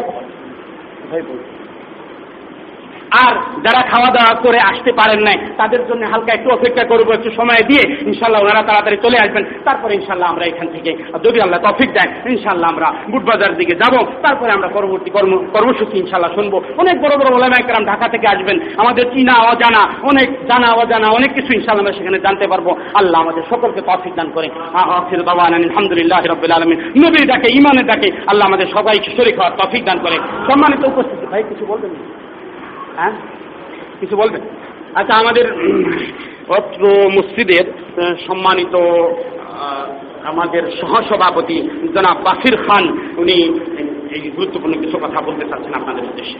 Bible আর যারা খাওয়া দাওয়া করে আসতে পারেন নাই, তাদের জন্য হালকা একটু অপেক্ষা করব, একটু সময় দিয়ে ইনশাল্লাহ ওনারা তাড়াতাড়ি চলে আসবেন। তারপরে ইনশাল্লাহ আমরা এখান থেকে, যদি আল্লাহ তফিক দেয় ইনশাল্লাহ আমরা বুটবাজার দিকে যাব। তারপরে আমরা পরবর্তী কর্ম, কর্মসূচি ইনশাল্লাহ শুনব। অনেক বড় বড় ওলামা একরাম ঢাকা থেকে আসবেন। আমাদের চিনা অজানা, অনেক জানা অজানা, অনেক কিছু ইনশাল্লাহ আমরা সেখানে জানতে পারব। আল্লাহ আমাদের সকলকে তফিক দান করে আখির বাবা আলহামদুলিল্লাহ রবিল আলমিন। নবীর ডাকে ইমানের ডাকে আল্লাহ আমাদের সবাইকে শরীর হওয়ার তফিক দান করে সম্মানিত উপস্থিতি, ভাই, কিছু বলবেন? হ্যাঁ? কিছু বলবেন? আচ্ছা আমাদের অত্র মসজিদের সম্মানিত আমাদের সহসভাপতি জনাব বাসির খান, উনি এই গুরুত্বপূর্ণ কিছু কথা বলতে চাচ্ছেন আপনাদের উদ্দেশ্যে।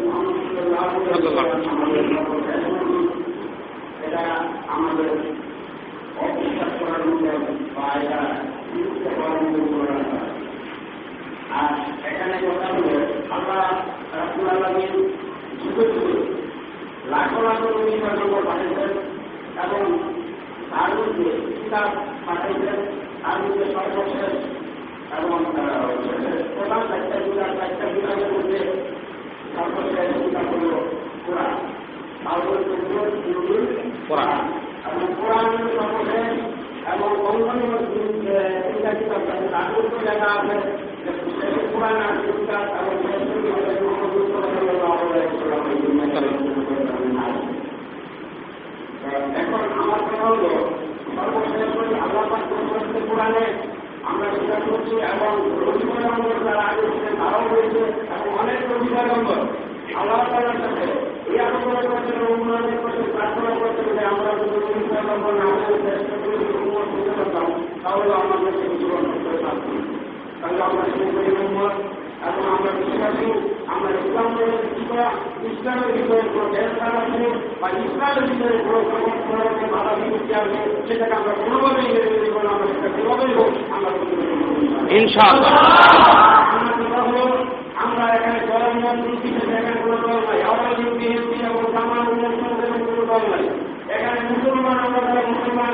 আর এখানে কথা হলো আল্লাহ রাসূল আলামিন যুগে যুগে লাখো লাখো নবী পাঠিয়েছেন এবং তার মধ্যে কিতাব পাঠিয়েছেন তার মধ্যে সর্বশেষ এবং প্রধান চারটা কিতাব চারটা কিতাবের মধ্যে এবং অন্যান্য তিনটা কিতাব মধ্যে লেখা আছে কোরআন এখন আমার কথা হলো সর্বশেষ আল্লাহ কোরআনে আমরা সেটা করছি এবং রবিবারম্বর যারা আগে ছিলেন তারাও রয়েছে এবং অনেক রবিবারম্বর আল্লাহ তালার সাথে এই আলোচনা করতে উন্নয়নের করতে প্রার্থনা করতে যে আমরা যদি রবীন্দ্র নম্বর না আমাদের যদি উন্নত হতে পারতাম তাহলে আমাদের জীবন করতে পারতাম তাহলে আমরা সেই উন্মত এবং আমরা বিশ্বাসী আমরা ইসলাম বিষয় ইসলামের বিষয়ে কোনো গ্যাস আছে বা ইসলামের বিষয়ে কোনো রকম বাধা বিপত্তি আছে সেটাকে আমরা কোনোভাবেই মেনে নেব না আমরা সেটা যেভাবেই হোক আমরা আমরা আমরা এখানে নিয়ম নির্বিশেষে এখানে কোনো দল নাই। আওয়ামী লীগ বিএনপি এবং এবং কোনো দল নাই। এখানে মুসলমান আমরা মুসলমান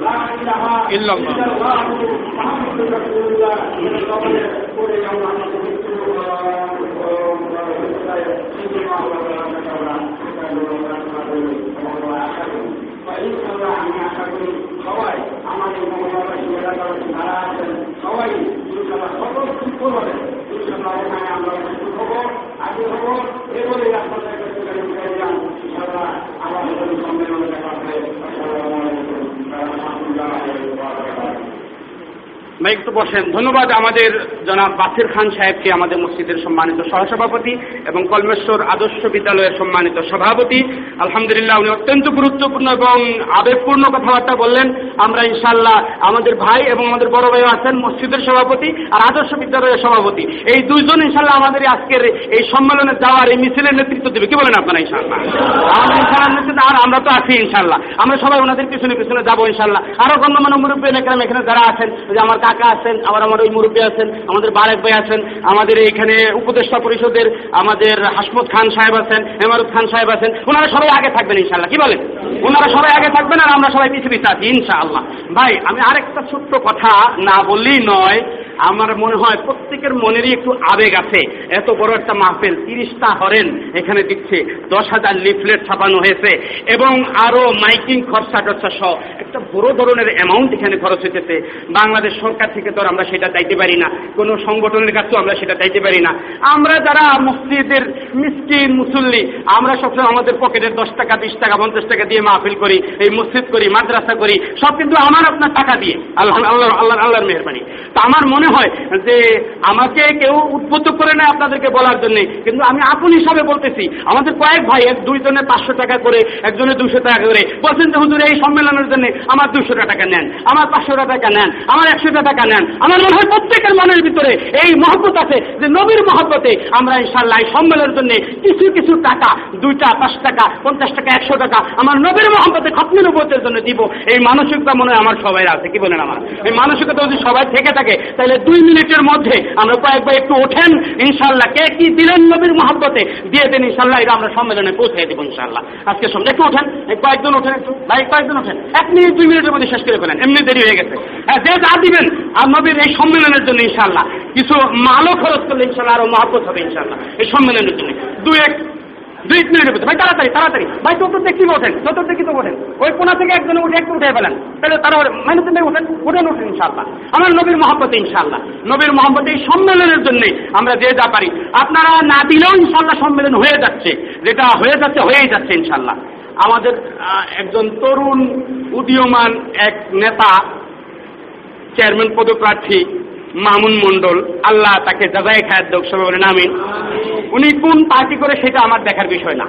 লা ইলাহা ইল্লাল্লাহ। ইল্লাল্লাহ মুহাম্মাদুর রাসূলুল্লাহ এর কবরে পড়ে আমরা আমাদের মৃত্যু সবাই আমাদের মহাবাসী এলাকার যারা আছেন সবাই ইনশাল্লাহ সকল সুস্থ হবে ইনশাল্লাহ ওখানে আমরা সুস্থ হব আগে হব এগুলি আপনাদের কাছে দিলাম ইনশাল্লাহ আমাদের সম্মেলনে দেখা হবে আসসালামু আলাইকুম রহমতুল্লাহ ভাই একটু বসেন। ধন্যবাদ আমাদের জনাব বাসির খান সাহেবকে, আমাদের মসজিদের সম্মানিত সহসভাপতি এবং কলমেশ্বর আদর্শ বিদ্যালয়ের সম্মানিত সভাপতি। আলহামদুলিল্লাহ, উনি অত্যন্ত গুরুত্বপূর্ণ এবং আবেগপূর্ণ কথাবার্তা বললেন। আমরা ইনশাল্লাহ আমাদের ভাই এবং আমাদের বড় ভাই আছেন, মসজিদের সভাপতি আর আদর্শ বিদ্যালয়ের সভাপতি। এই দুইজন ইনশাল্লাহ আমাদের আজকের এই সম্মেলনে যাওয়ার এই মিছিলের নেতৃত্ব দেবে। কি বলেন আপনারা ইনশাল্লাহ আর আমরা তো আছি ইনশাল্লাহ আমরা সবাই ওনাদের পিছনে পিছনে যাব ইনশাল্লাহ আরও গণ্যমান্য মুরব্বী এখানে এখানে যারা আছেন যে আমার কাকা আছেন, আবার আমার ওই মুরব্বী আছেন, আমাদের বারেক ভাই আছেন, আমাদের এইখানে উপদেষ্টা পরিষদের আমাদের হাসমত খান সাহেব আছেন হেমারুদ খান সাহেব আছেন, ওনারা সবাই আগে থাকবেন ইনশাল্লাহ কি বলেন? ওনারা সবাই আগে থাকবেন আর আমরা সবাই পৃথিবীতে আছি, ইনশাআল্লাহ। ভাই, আমি আরেকটা ছোট্ট কথা না বললেই নয় আমার মনে হয় প্রত্যেকের মনেরই একটু আবেগ আছে। এত বড় একটা মাহফিল, তিরিশটা হরেন এখানে দিচ্ছে, দশ হাজার লিফলেট ছাপানো হয়েছে, এবং আরও মাইকিং খরচা টরচা সহ একটা বড় ধরনের অ্যামাউন্ট এখানে খরচ হয়েছে বাংলাদেশ সরকার থেকে তো আমরা সেটা চাইতে পারি না। কোনো সংগঠনের কাছেও আমরা সেটা চাইতে পারি না। আমরা যারা মসজিদের মিসকিন, মুসল্লি, আমরা সবসময় আমাদের পকেটের দশ টাকা, বিশ টাকা, পঞ্চাশ টাকা দিয়ে মাহফিল করি, এই মসজিদ করি, মাদ্রাসা করি, সব কিন্তু আমার আপনার টাকা দিয়ে। আল্লাহ আল্লাহ আল্লাহ, আল্লাহর মেহরবানি। তো আমার মনে হয় যে আমাকে কেউ উদ্বুদ্ধ করে নেয় আপনাদেরকে বলার জন্য। কিন্তু আমি আপন হিসাবে বলতেছি, আমাদের কয়েক ভাই এক দুইজনে পাঁচশো টাকা করে, একজনে দুশো টাকা করে বলছেন যে, হুজুর, এই সম্মেলনের জন্য আমার দুশো টাকা নেন, আমার পাঁচশো টাকা নেন, আমার একশো টাকা নেন। আমার মনে হয় প্রত্যেকের মনের ভিতরে এই মহব্বত আছে যে, নবীর মহব্বতে আমরা ইনশাল্লাহ এই সম্মেলনের জন্য কিছু কিছু টাকা, দুইটা, পাঁচ টাকা, পঞ্চাশ টাকা, একশো টাকা আমার নবীর মহব্বতে খতমের উপরের জন্য দিব। এই মানসিকতা মনে হয় আমার সবাই আছে, কি বলেন আমার? এই মানসিকতা যদি সবাই থেকে থাকে, তাহলে দুই মিনিটের মধ্যে আমরা কয়েকবার একটু ওঠেন ইনশাল্লাহ কে কি দিলেন নবীর মহব্বতে? দিয়ে দেন ইনশাল্লাহ এটা আমরা সম্মেলনে পৌঁছে দেবো ইনশাল্লাহ আজকে সন্ধ্যা একটু ওঠেন কয়েকজন ওঠেন একটু। ভাই, কয়েকজন ওঠেন। এক মিনিট, দুই মিনিটের মধ্যে শেষ করে ফেলেন, এমনি দেরি হয়ে গেছে। হ্যাঁ যে যা দিবেন, আর নবীর এই সম্মেলনের জন্য ইনশাল্লাহ কিছু মালও খরচ করলে ইনশাল্লাহ আরও মহব্বত হবে ইনশাল্লাহ এই সম্মেলনের জন্য। দুই এক দুই মিনিটের মধ্যে ভাই, তাড়াতাড়ি তাড়াতাড়ি। ভাই চতুর্থ দেখি ওঠেন চতুর্থ দেখি তো ওঠেন ওই কোনা থেকে একজন উঠে একটু উঠে ফেলেন। তাহলে তারা মানে তুমি ওঠেন উঠেন উঠেন ইনশাল্লাহ আমার নবীর মহব্বতে ইনশাল্লাহ নবীর মহব্বতে এই সম্মেলনের জন্য আমরা যে যা পারি, আপনারা না দিলেও ইনশাল্লাহ সম্মেলন হয়ে যাচ্ছে। যেটা হয়ে যাচ্ছে, হয়েই যাচ্ছে ইনশাল্লাহ আমাদের একজন তরুণ উদীয়মান এক নেতা, চেয়ারম্যান পদপ্রার্থী মামুন মন্ডল আল্লাহ তাকে যাজাই খায়াত দেখ সবাই বলেন, আমিন। উনি কোন পার্টি করে সেটা আমার দেখার বিষয় না।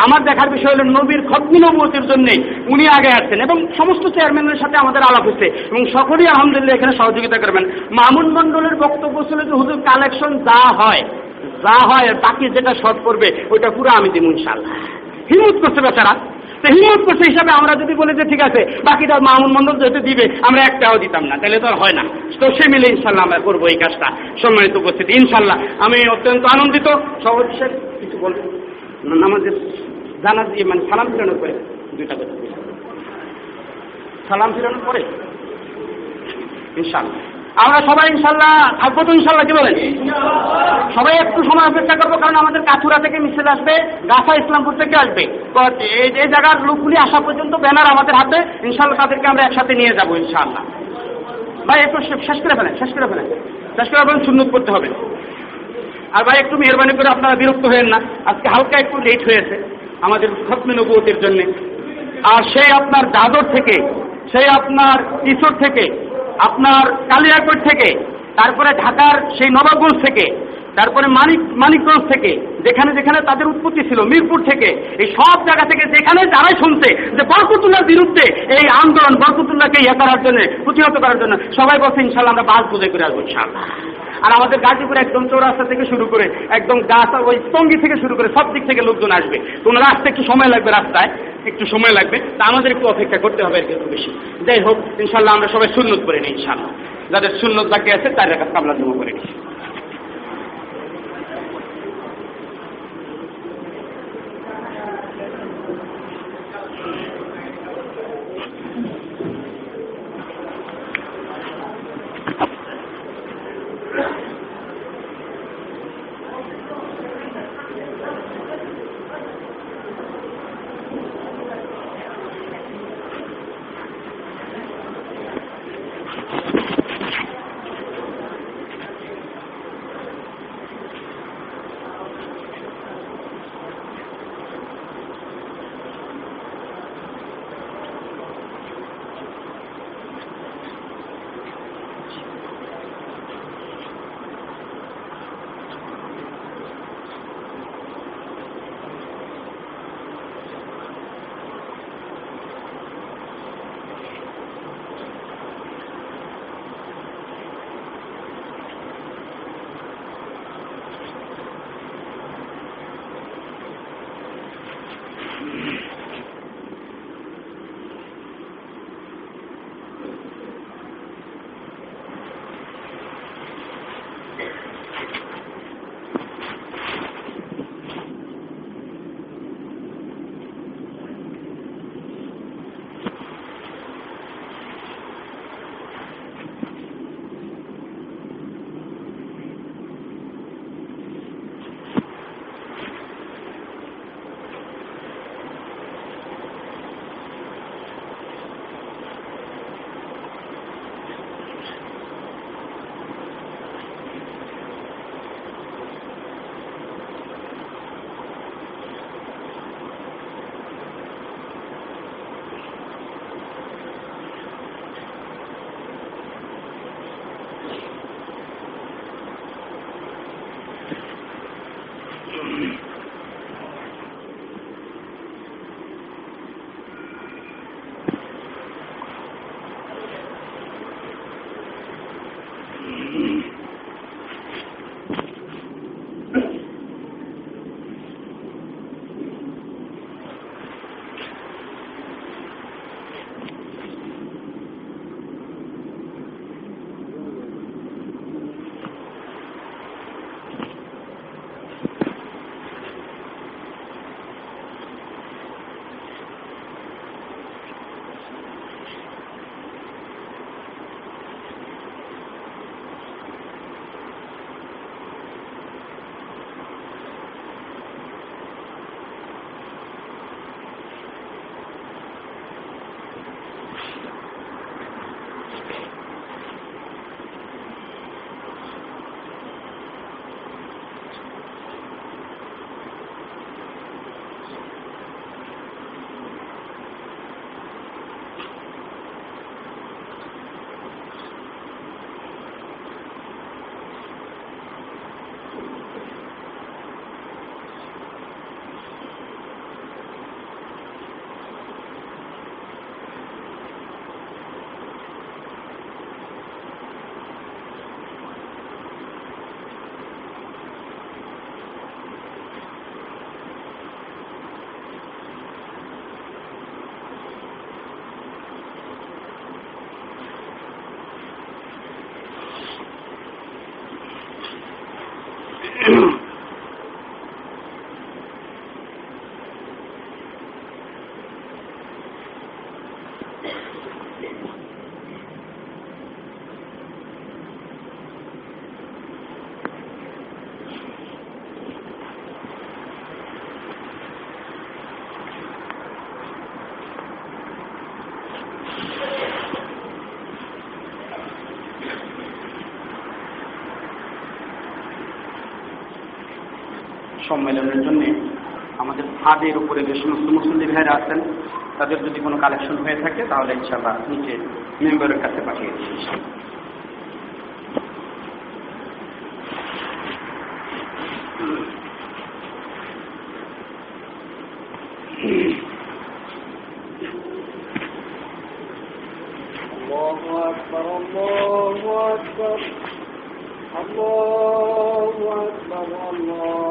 আমার দেখার বিষয় হলো নবীর খতমি নবতির জন্য উনি আগে আসছেন এবং সমস্ত চেয়ারম্যানের সাথে আমাদের আলাপ হচ্ছে এবং সকলেই আলহামদুলিল্লাহ এখানে সহযোগিতা করবেন। মামুন মন্ডলের বক্তব্য ছিল যে, হুজুর, কালেকশন যা হয় যা হয় বাকি যেটা শর্ট করবে, ওইটা পুরো আমি দিব ইনশাল্লাহ হিমত করছে বেচারা। তো হিমত করছে হিসাবে আমরা যদি বলি যে ঠিক আছে বাকি বাকিটা মামুন মন্ডল যেহেতু দিবে, আমরা একটাও দিতাম না, তাহলে তো আর হয় না। তো সে মিলে ইনশাল্লাহ আমরা করব এই কাজটা, সম্মানিত উপস্থিতি। ইনশাল্লাহ, আমি অত্যন্ত আনন্দিত। সর্বশেষ কিছু বলবেন? আমাদের জানা দিয়ে মানে সালাম ফিরানোর পরে দুইটা কথা সালাম ফিরানোর পরে? ইনশাল্লাহ। আমরা সবাই ইনশাল্লাহ থাকব তো ইনশাল্লাহ, কি বলেন? সবাই একটু সময় অপেক্ষা করব, কারণ আমাদের কাথুরা থেকে মিছিল আসবে, গাছা ইসলামপুর থেকে আসবে। এই জায়গার লোকগুলি আসা পর্যন্ত ব্যানার আমাদের হাতে, ইনশাল্লাহ তাদেরকে আমরা একসাথে নিয়ে যাব ইনশাআল্লাহ ভাই, একটু শেষ করে ফেলেন, শেষ করে ফেলেন। শেষ করে ফেলেন সুন্নত করতে হবে। আর ভাই, একটু মেহরবানি করে আপনারা বিরক্ত হয়েন না। আজকে হালকা একটু লেট হয়েছে আমাদের খতমে নবুয়তের জন্য। আর সেই আপনার দাদর থেকে, সেই আপনার কিশোর থেকে আপনার কালিয়াকোট থেকে তারপরে ঢাকার সেই নবাবগঞ্জ থেকে তারপরে মানিক, মানিকগঞ্জ থেকে, যেখানে যেখানে তাদের উৎপত্তি ছিল, মিরপুর থেকে, এই সব জায়গা থেকে যেখানে যারাই শুনছে যে বরকতুল্লাহর বিরুদ্ধে এই আন্দোলন বরকতুল্লাহকে ইয়ে করার জন্য, প্রতিহত করার জন্য, সবাই বলছে ইনশাল্লাহ আমরা বাস বোঝাই করে আসব ইনশাল্লাহ আর আমাদের গাজীপুর একদম চৌরাস্তা থেকে শুরু করে, একদম গাছ ওই টঙ্গি থেকে শুরু করে সব দিক থেকে লোকজন আসবে। তো ওনারা আসতে একটু সময় লাগবে রাস্তায়, একটু সময় লাগবে, তা আমাদের একটু অপেক্ষা করতে হবে একটু বেশি। যাই হোক ইনশাল্লাহ আমরা সবাই সুন্নত করে নিই ইনশাল্লাহ যাদের সুন্নত বাকি আছে, তার কাছে কামলা জমা করে নিই। সম্মেলনের জন্য আমাদের ছাদের উপরে যে সমস্ত মুসল্লি ভাইরা আছেন তাদের যদি কোনো কালেকশন হয়ে থাকে তাহলে ইনশাল্লাহ নিচে মেম্বারের কাছে পাঠিয়ে দিচ্ছি الله أكبر الله أكبر الله أكبر الله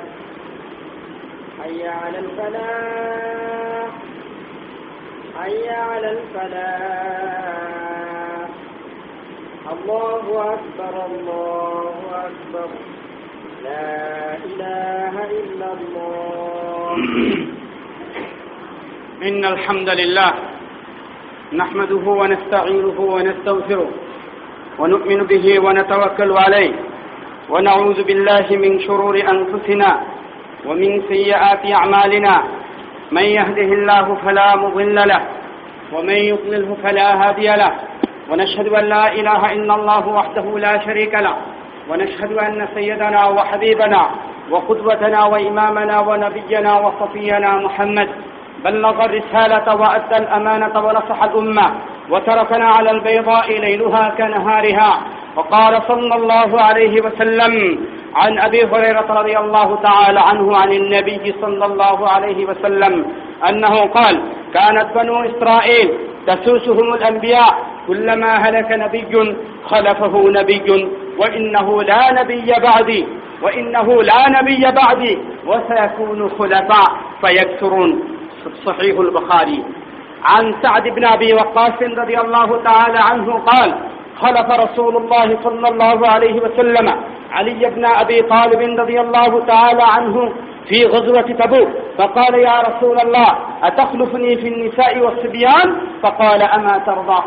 حي على الفلاح. حي على الفلاح. الله أكبر الله أكبر. لا إله إلا الله. <coughs> إن الحمد لله نحمده ونستعينه ونستغفره ونؤمن به ونتوكل عليه ونعوذ بالله من شرور أنفسنا ومن سيئات أعمالنا من يهده الله فلا مضل له ومن يضلله فلا هادي له. ونشهد أن لا إله إلا الله وحده لا شريك له. ونشهد أن سيدنا وحبيبنا وقدوتنا وإمامنا ونبينا وصفينا محمد بلغ الرسالة وأدى الأمانة ونصح الأمة وتركنا على البيضاء ليلها كنهارها. وقال صلى الله عليه وسلم عن أبي هريرة رضي الله تعالى عنه عن النبي صلى الله عليه وسلم أنه قال كانت بنو إسرائيل تسوسهم الأنبياء كلما هلك نبي خلفه نبي وإنه لا نبي بعدي وإنه لا نبي بعدي وسيكون خلفاء فيكثرون. صحيح البخاري. عن سعد بن أبي وقاص رضي الله تعالى عنه قال خلف رسول الله صلى الله عليه وسلم علي بن أبي طالب رضي الله تعالى عنه في غزوة تبوك. فقال يا رسول الله أتخلفني في النساء والصبيان؟ فقال أما ترضى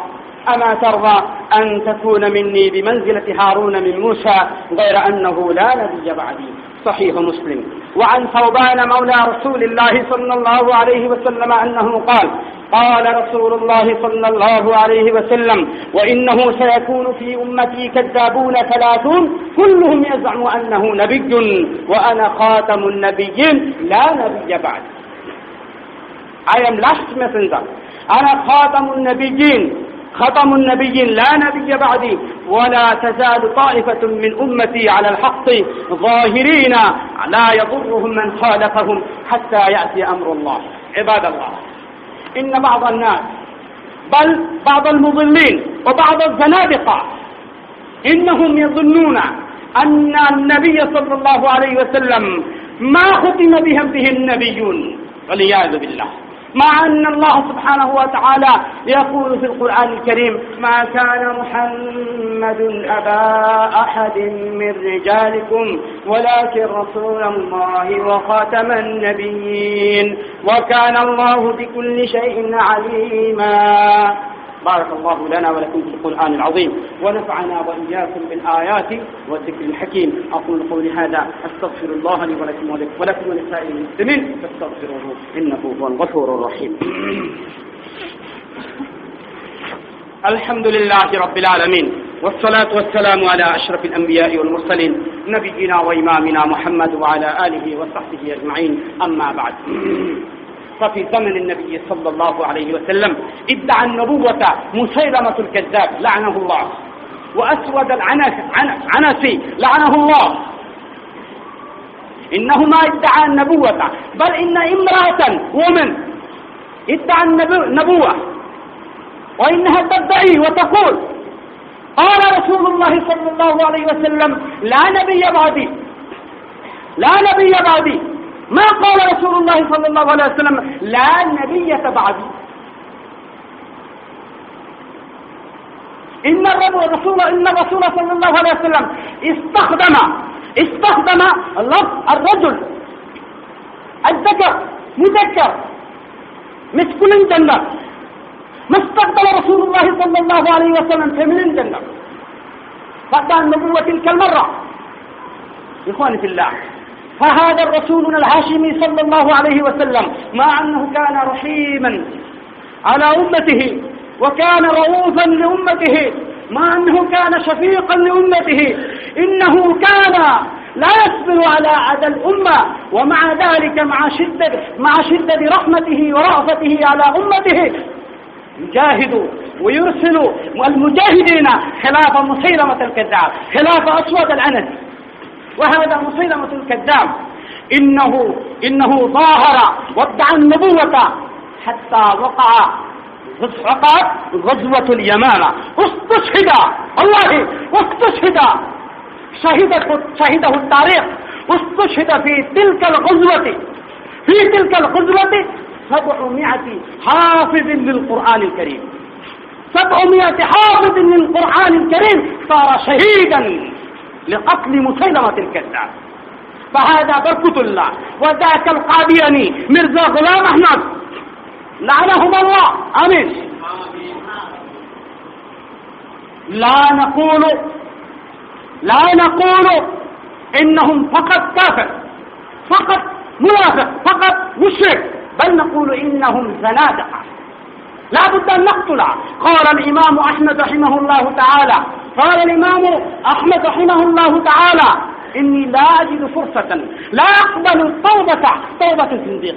أما ترضى أن تكون مني بمنزلة هارون من موسى غير أنه لا نبي بعدي. صحيح مسلم. وعن ثوبان مولى رسول الله صلى الله عليه وسلم أنه قال قال رسول الله صلى الله عليه وسلم وإنه سيكون في أمتي كذابون ثلاثون كلهم يزعم أنه نبي وأنا خاتم النبيين لا نبي بعد. I am last messenger. أنا خاتم النبيين. ختم النبيين لا نبي بعدي ولا تزال طائفة من أمتي على الحق ظاهرين لا يضرهم من خالفهم حتى يأتي أمر الله. عباد الله إن بعض الناس بل بعض المضلين وبعض الزنادقة إنهم يظنون أن النبي صلى الله عليه وسلم ما ختم بهم به النبيون والعياذ بالله. مع أن الله سبحانه وتعالى يقول في القرآن الكريم ما كان محمد أبا أحد من رجالكم ولكن رسول الله وخاتم النبيين وكان الله بكل شيء عليما. بارك الله لنا ولكم في القرآن العظيم. ونفعنا وإياكم بالآيات والذكر الحكيم. أقول قولي هذا أستغفر الله لي ولكم ولكم ولسائر المسلمين. فاستغفروه إنه هو الغفور الرحيم. الحمد لله رب العالمين والصلاة والسلام على أشرف الأنبياء والمرسلين نبينا وإمامنا محمد وعلى آله وصحبه أجمعين. أما بعد. ففي زمن النبي صلى الله عليه وسلم. ادعى النبوة مسيلمة الكذاب لعنه الله. وأسود العنسي لعنه الله. إنه ما ادعى النبوة. بل إن امرأة ومن ادعى النبوة. وإنها تدعي وتقول قال رسول الله صلى الله عليه وسلم لا نبي بعدي. لا نبي بعدي. ما قال رسول الله صلى الله عليه وسلم لا نبية بعدي إن الرسول إن الرسول صلى الله عليه وسلم استخدم استخدم لفظ الرجل. الذكر مذكر. مسكولين جندر ما استخدم رسول الله صلى الله عليه وسلم فيمينين جندر بعد النبوة تلك المرة. إخواني في الله. فهذا الرسول الهاشمي صلى الله عليه وسلم مع أنه كان رحيما على أمته وكان رؤوفا لأمته مع أنه كان شفيقا لأمته إنه كان لا يصبر على عدى الأمة ومع ذلك مع شدة مع شدة رحمته ورأفته على أمته يجاهد ويرسل المجاهدين خلاف مسيلمة الكذاب خلاف أسود الأنس وهذا مسيلمة الكذاب. إنه إنه ظاهر وادعى النبوة حتى وقع وقعت غزوة اليمامة استشهد والله استشهد. شهدت شهده التاريخ. استشهد في تلك الغزوة. في تلك الغزوة سبعمائة حافظ للقرآن الكريم. سبعمائة حافظ للقرآن الكريم. صار شهيدا. لقتل مسيلمة الكذاب. فهذا بركة الله. وذاك القادياني مرزا غلام أحمد. لعنهم الله. آمين. لا نقول لا نقول إنهم فقط كافر فقط منافق فقط مشرك. بل نقول إنهم زنادقة. لا بد أن نقتل. قال الإمام أحمد رحمه الله تعالى قال الإمام أحمد رحمه الله تعالى إني لا أجد فرصة لا أقبل التوبة توبة الزنديق.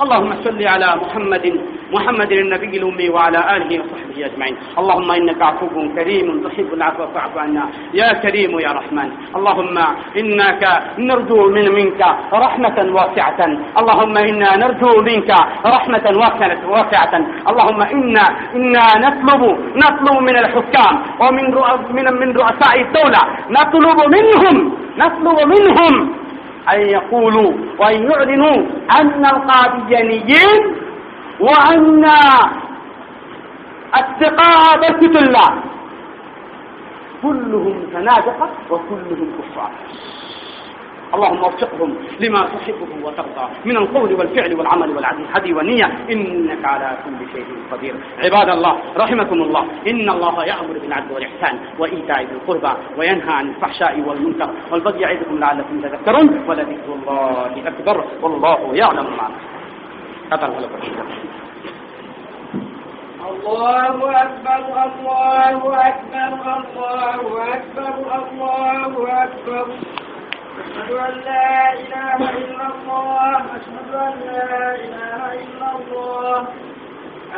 اللهم صل على محمد محمد النبي الأمي وعلى آله وصحبه أجمعين. اللهم إنك عفو كريم تحب العفو فاعف عنا. يا كريم يا رحمن. اللهم إنك نرجو من منك رحمة واسعة. اللهم إنا نرجو منك رحمة واسعة اللهم إنا إنا نطلب نطلب من الحكام ومن من من رؤساء الدولة. نطلب منهم نطلب منهم أن يقولوا وأن يعلنوا أن القاديانيين وأن الثقاء بركة الله كلهم زنادقة وكلهم كفار. اللهم وفقهم لما تحبه وترضى من القول والفعل والعمل والعدل. هدي والنية إنك على كل شيء قدير. عباد الله رحمكم الله. إن الله يأمر بالعدل والإحسان وإيتاء ذي القربى وينهى عن الفحشاء والمنكر والبغي يعظكم لعلكم تذكرون ولذكر الله أكبر والله يعلم ما قدر الله أكبر الله أكبر الله أكبر الله أكبر. أشهد أن لا إله إلا الله أشهد أن لا إله إلا الله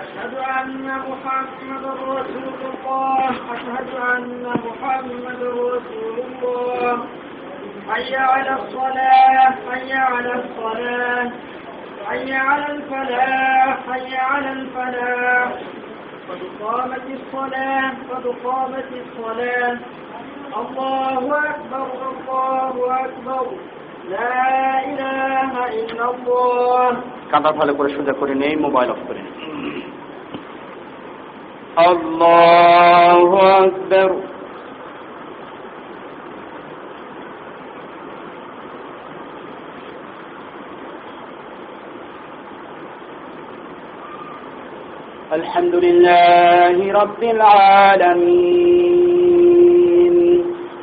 أشهد أن محمد رسول الله أشهد أن محمد رسول الله. حي على الصلاة حي على الصلاة حي على الفلاح حي على الفلاح. قد قامت الصلاة قد قامت الصلاة. الله أكبر الله أكبر لا إله إلا الله কাঁদা ভালো করে সোজা করে নেই মোবাইল অফ করে নেই আল্লাহু আকবার الحمد لله رب العالمين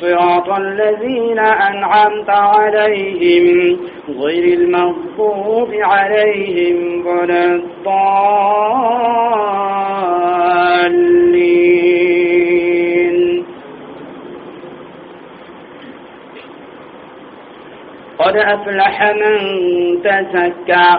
صراط الذين أنعمت عليهم غير المغضوب عليهم ولا الضالين. قد أفلح من تزكى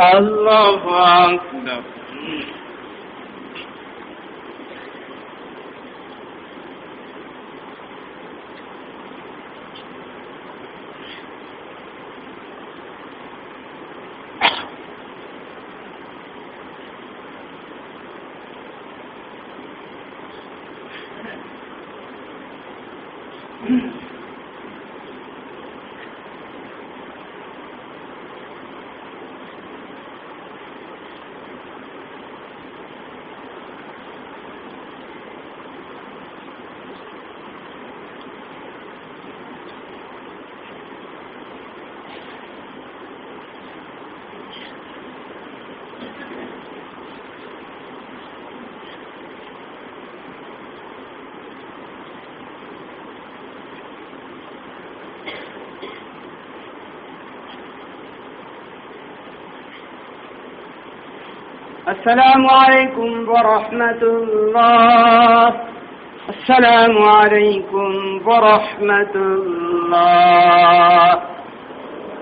الله أكبر السلام عليكم ورحمة الله السلام عليكم ورحمة الله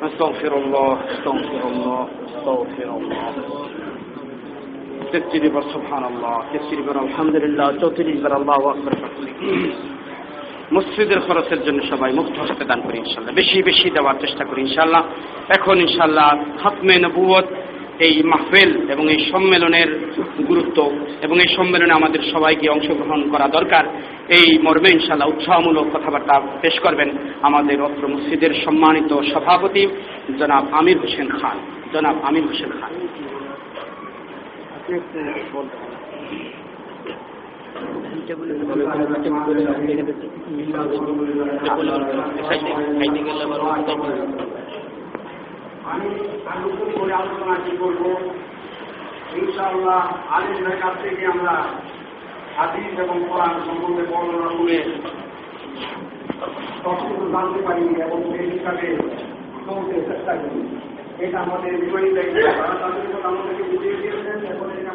أستغفر الله أستغفر الله أستغفر الله তেত্রিশ বার সুবহান আল্লাহ তেত্রিশ বার আলহামদুলিল্লাহ চৌত্রিশ বার আল্লাহ আকবর মসজিদের খরচের জন্য সবাই মুক্ত হস্তে দান করি ইনশাল্লাহ বেশি বেশি দেওয়ার চেষ্টা করি ইনশাল্লাহ এখন ইনশাল্লাহ খাতমে নবুয়ত এই মাহফিল এবং এই সম্মেলনের গুরুত্ব এবং এই সম্মেলনে আমাদের সবাইকে অংশগ্রহণ করা দরকার। এই মর্মে ইনশাল্লাহ উৎসাহমূলক কথাবার্তা পেশ করবেন আমাদের অত্র মসজিদের সম্মানিত সভাপতি জনাব আমির হোসেন খান। জনাব আমির হোসেন খান। আমি নতুন করে আলোচনা কি করব। ইনশাআল্লাহ আলিমের কাছ থেকে আমরা হাদিস এবং কোরআন সম্বন্ধে বর্ণনা করে সবকিছু জানতে পারি এবং সেই হিসাবে চলতে চেষ্টা করি। এটা আমাদের বিপরীত তারা তাদের আমাদেরকে বুঝিয়ে দিয়েছেন এখন এটা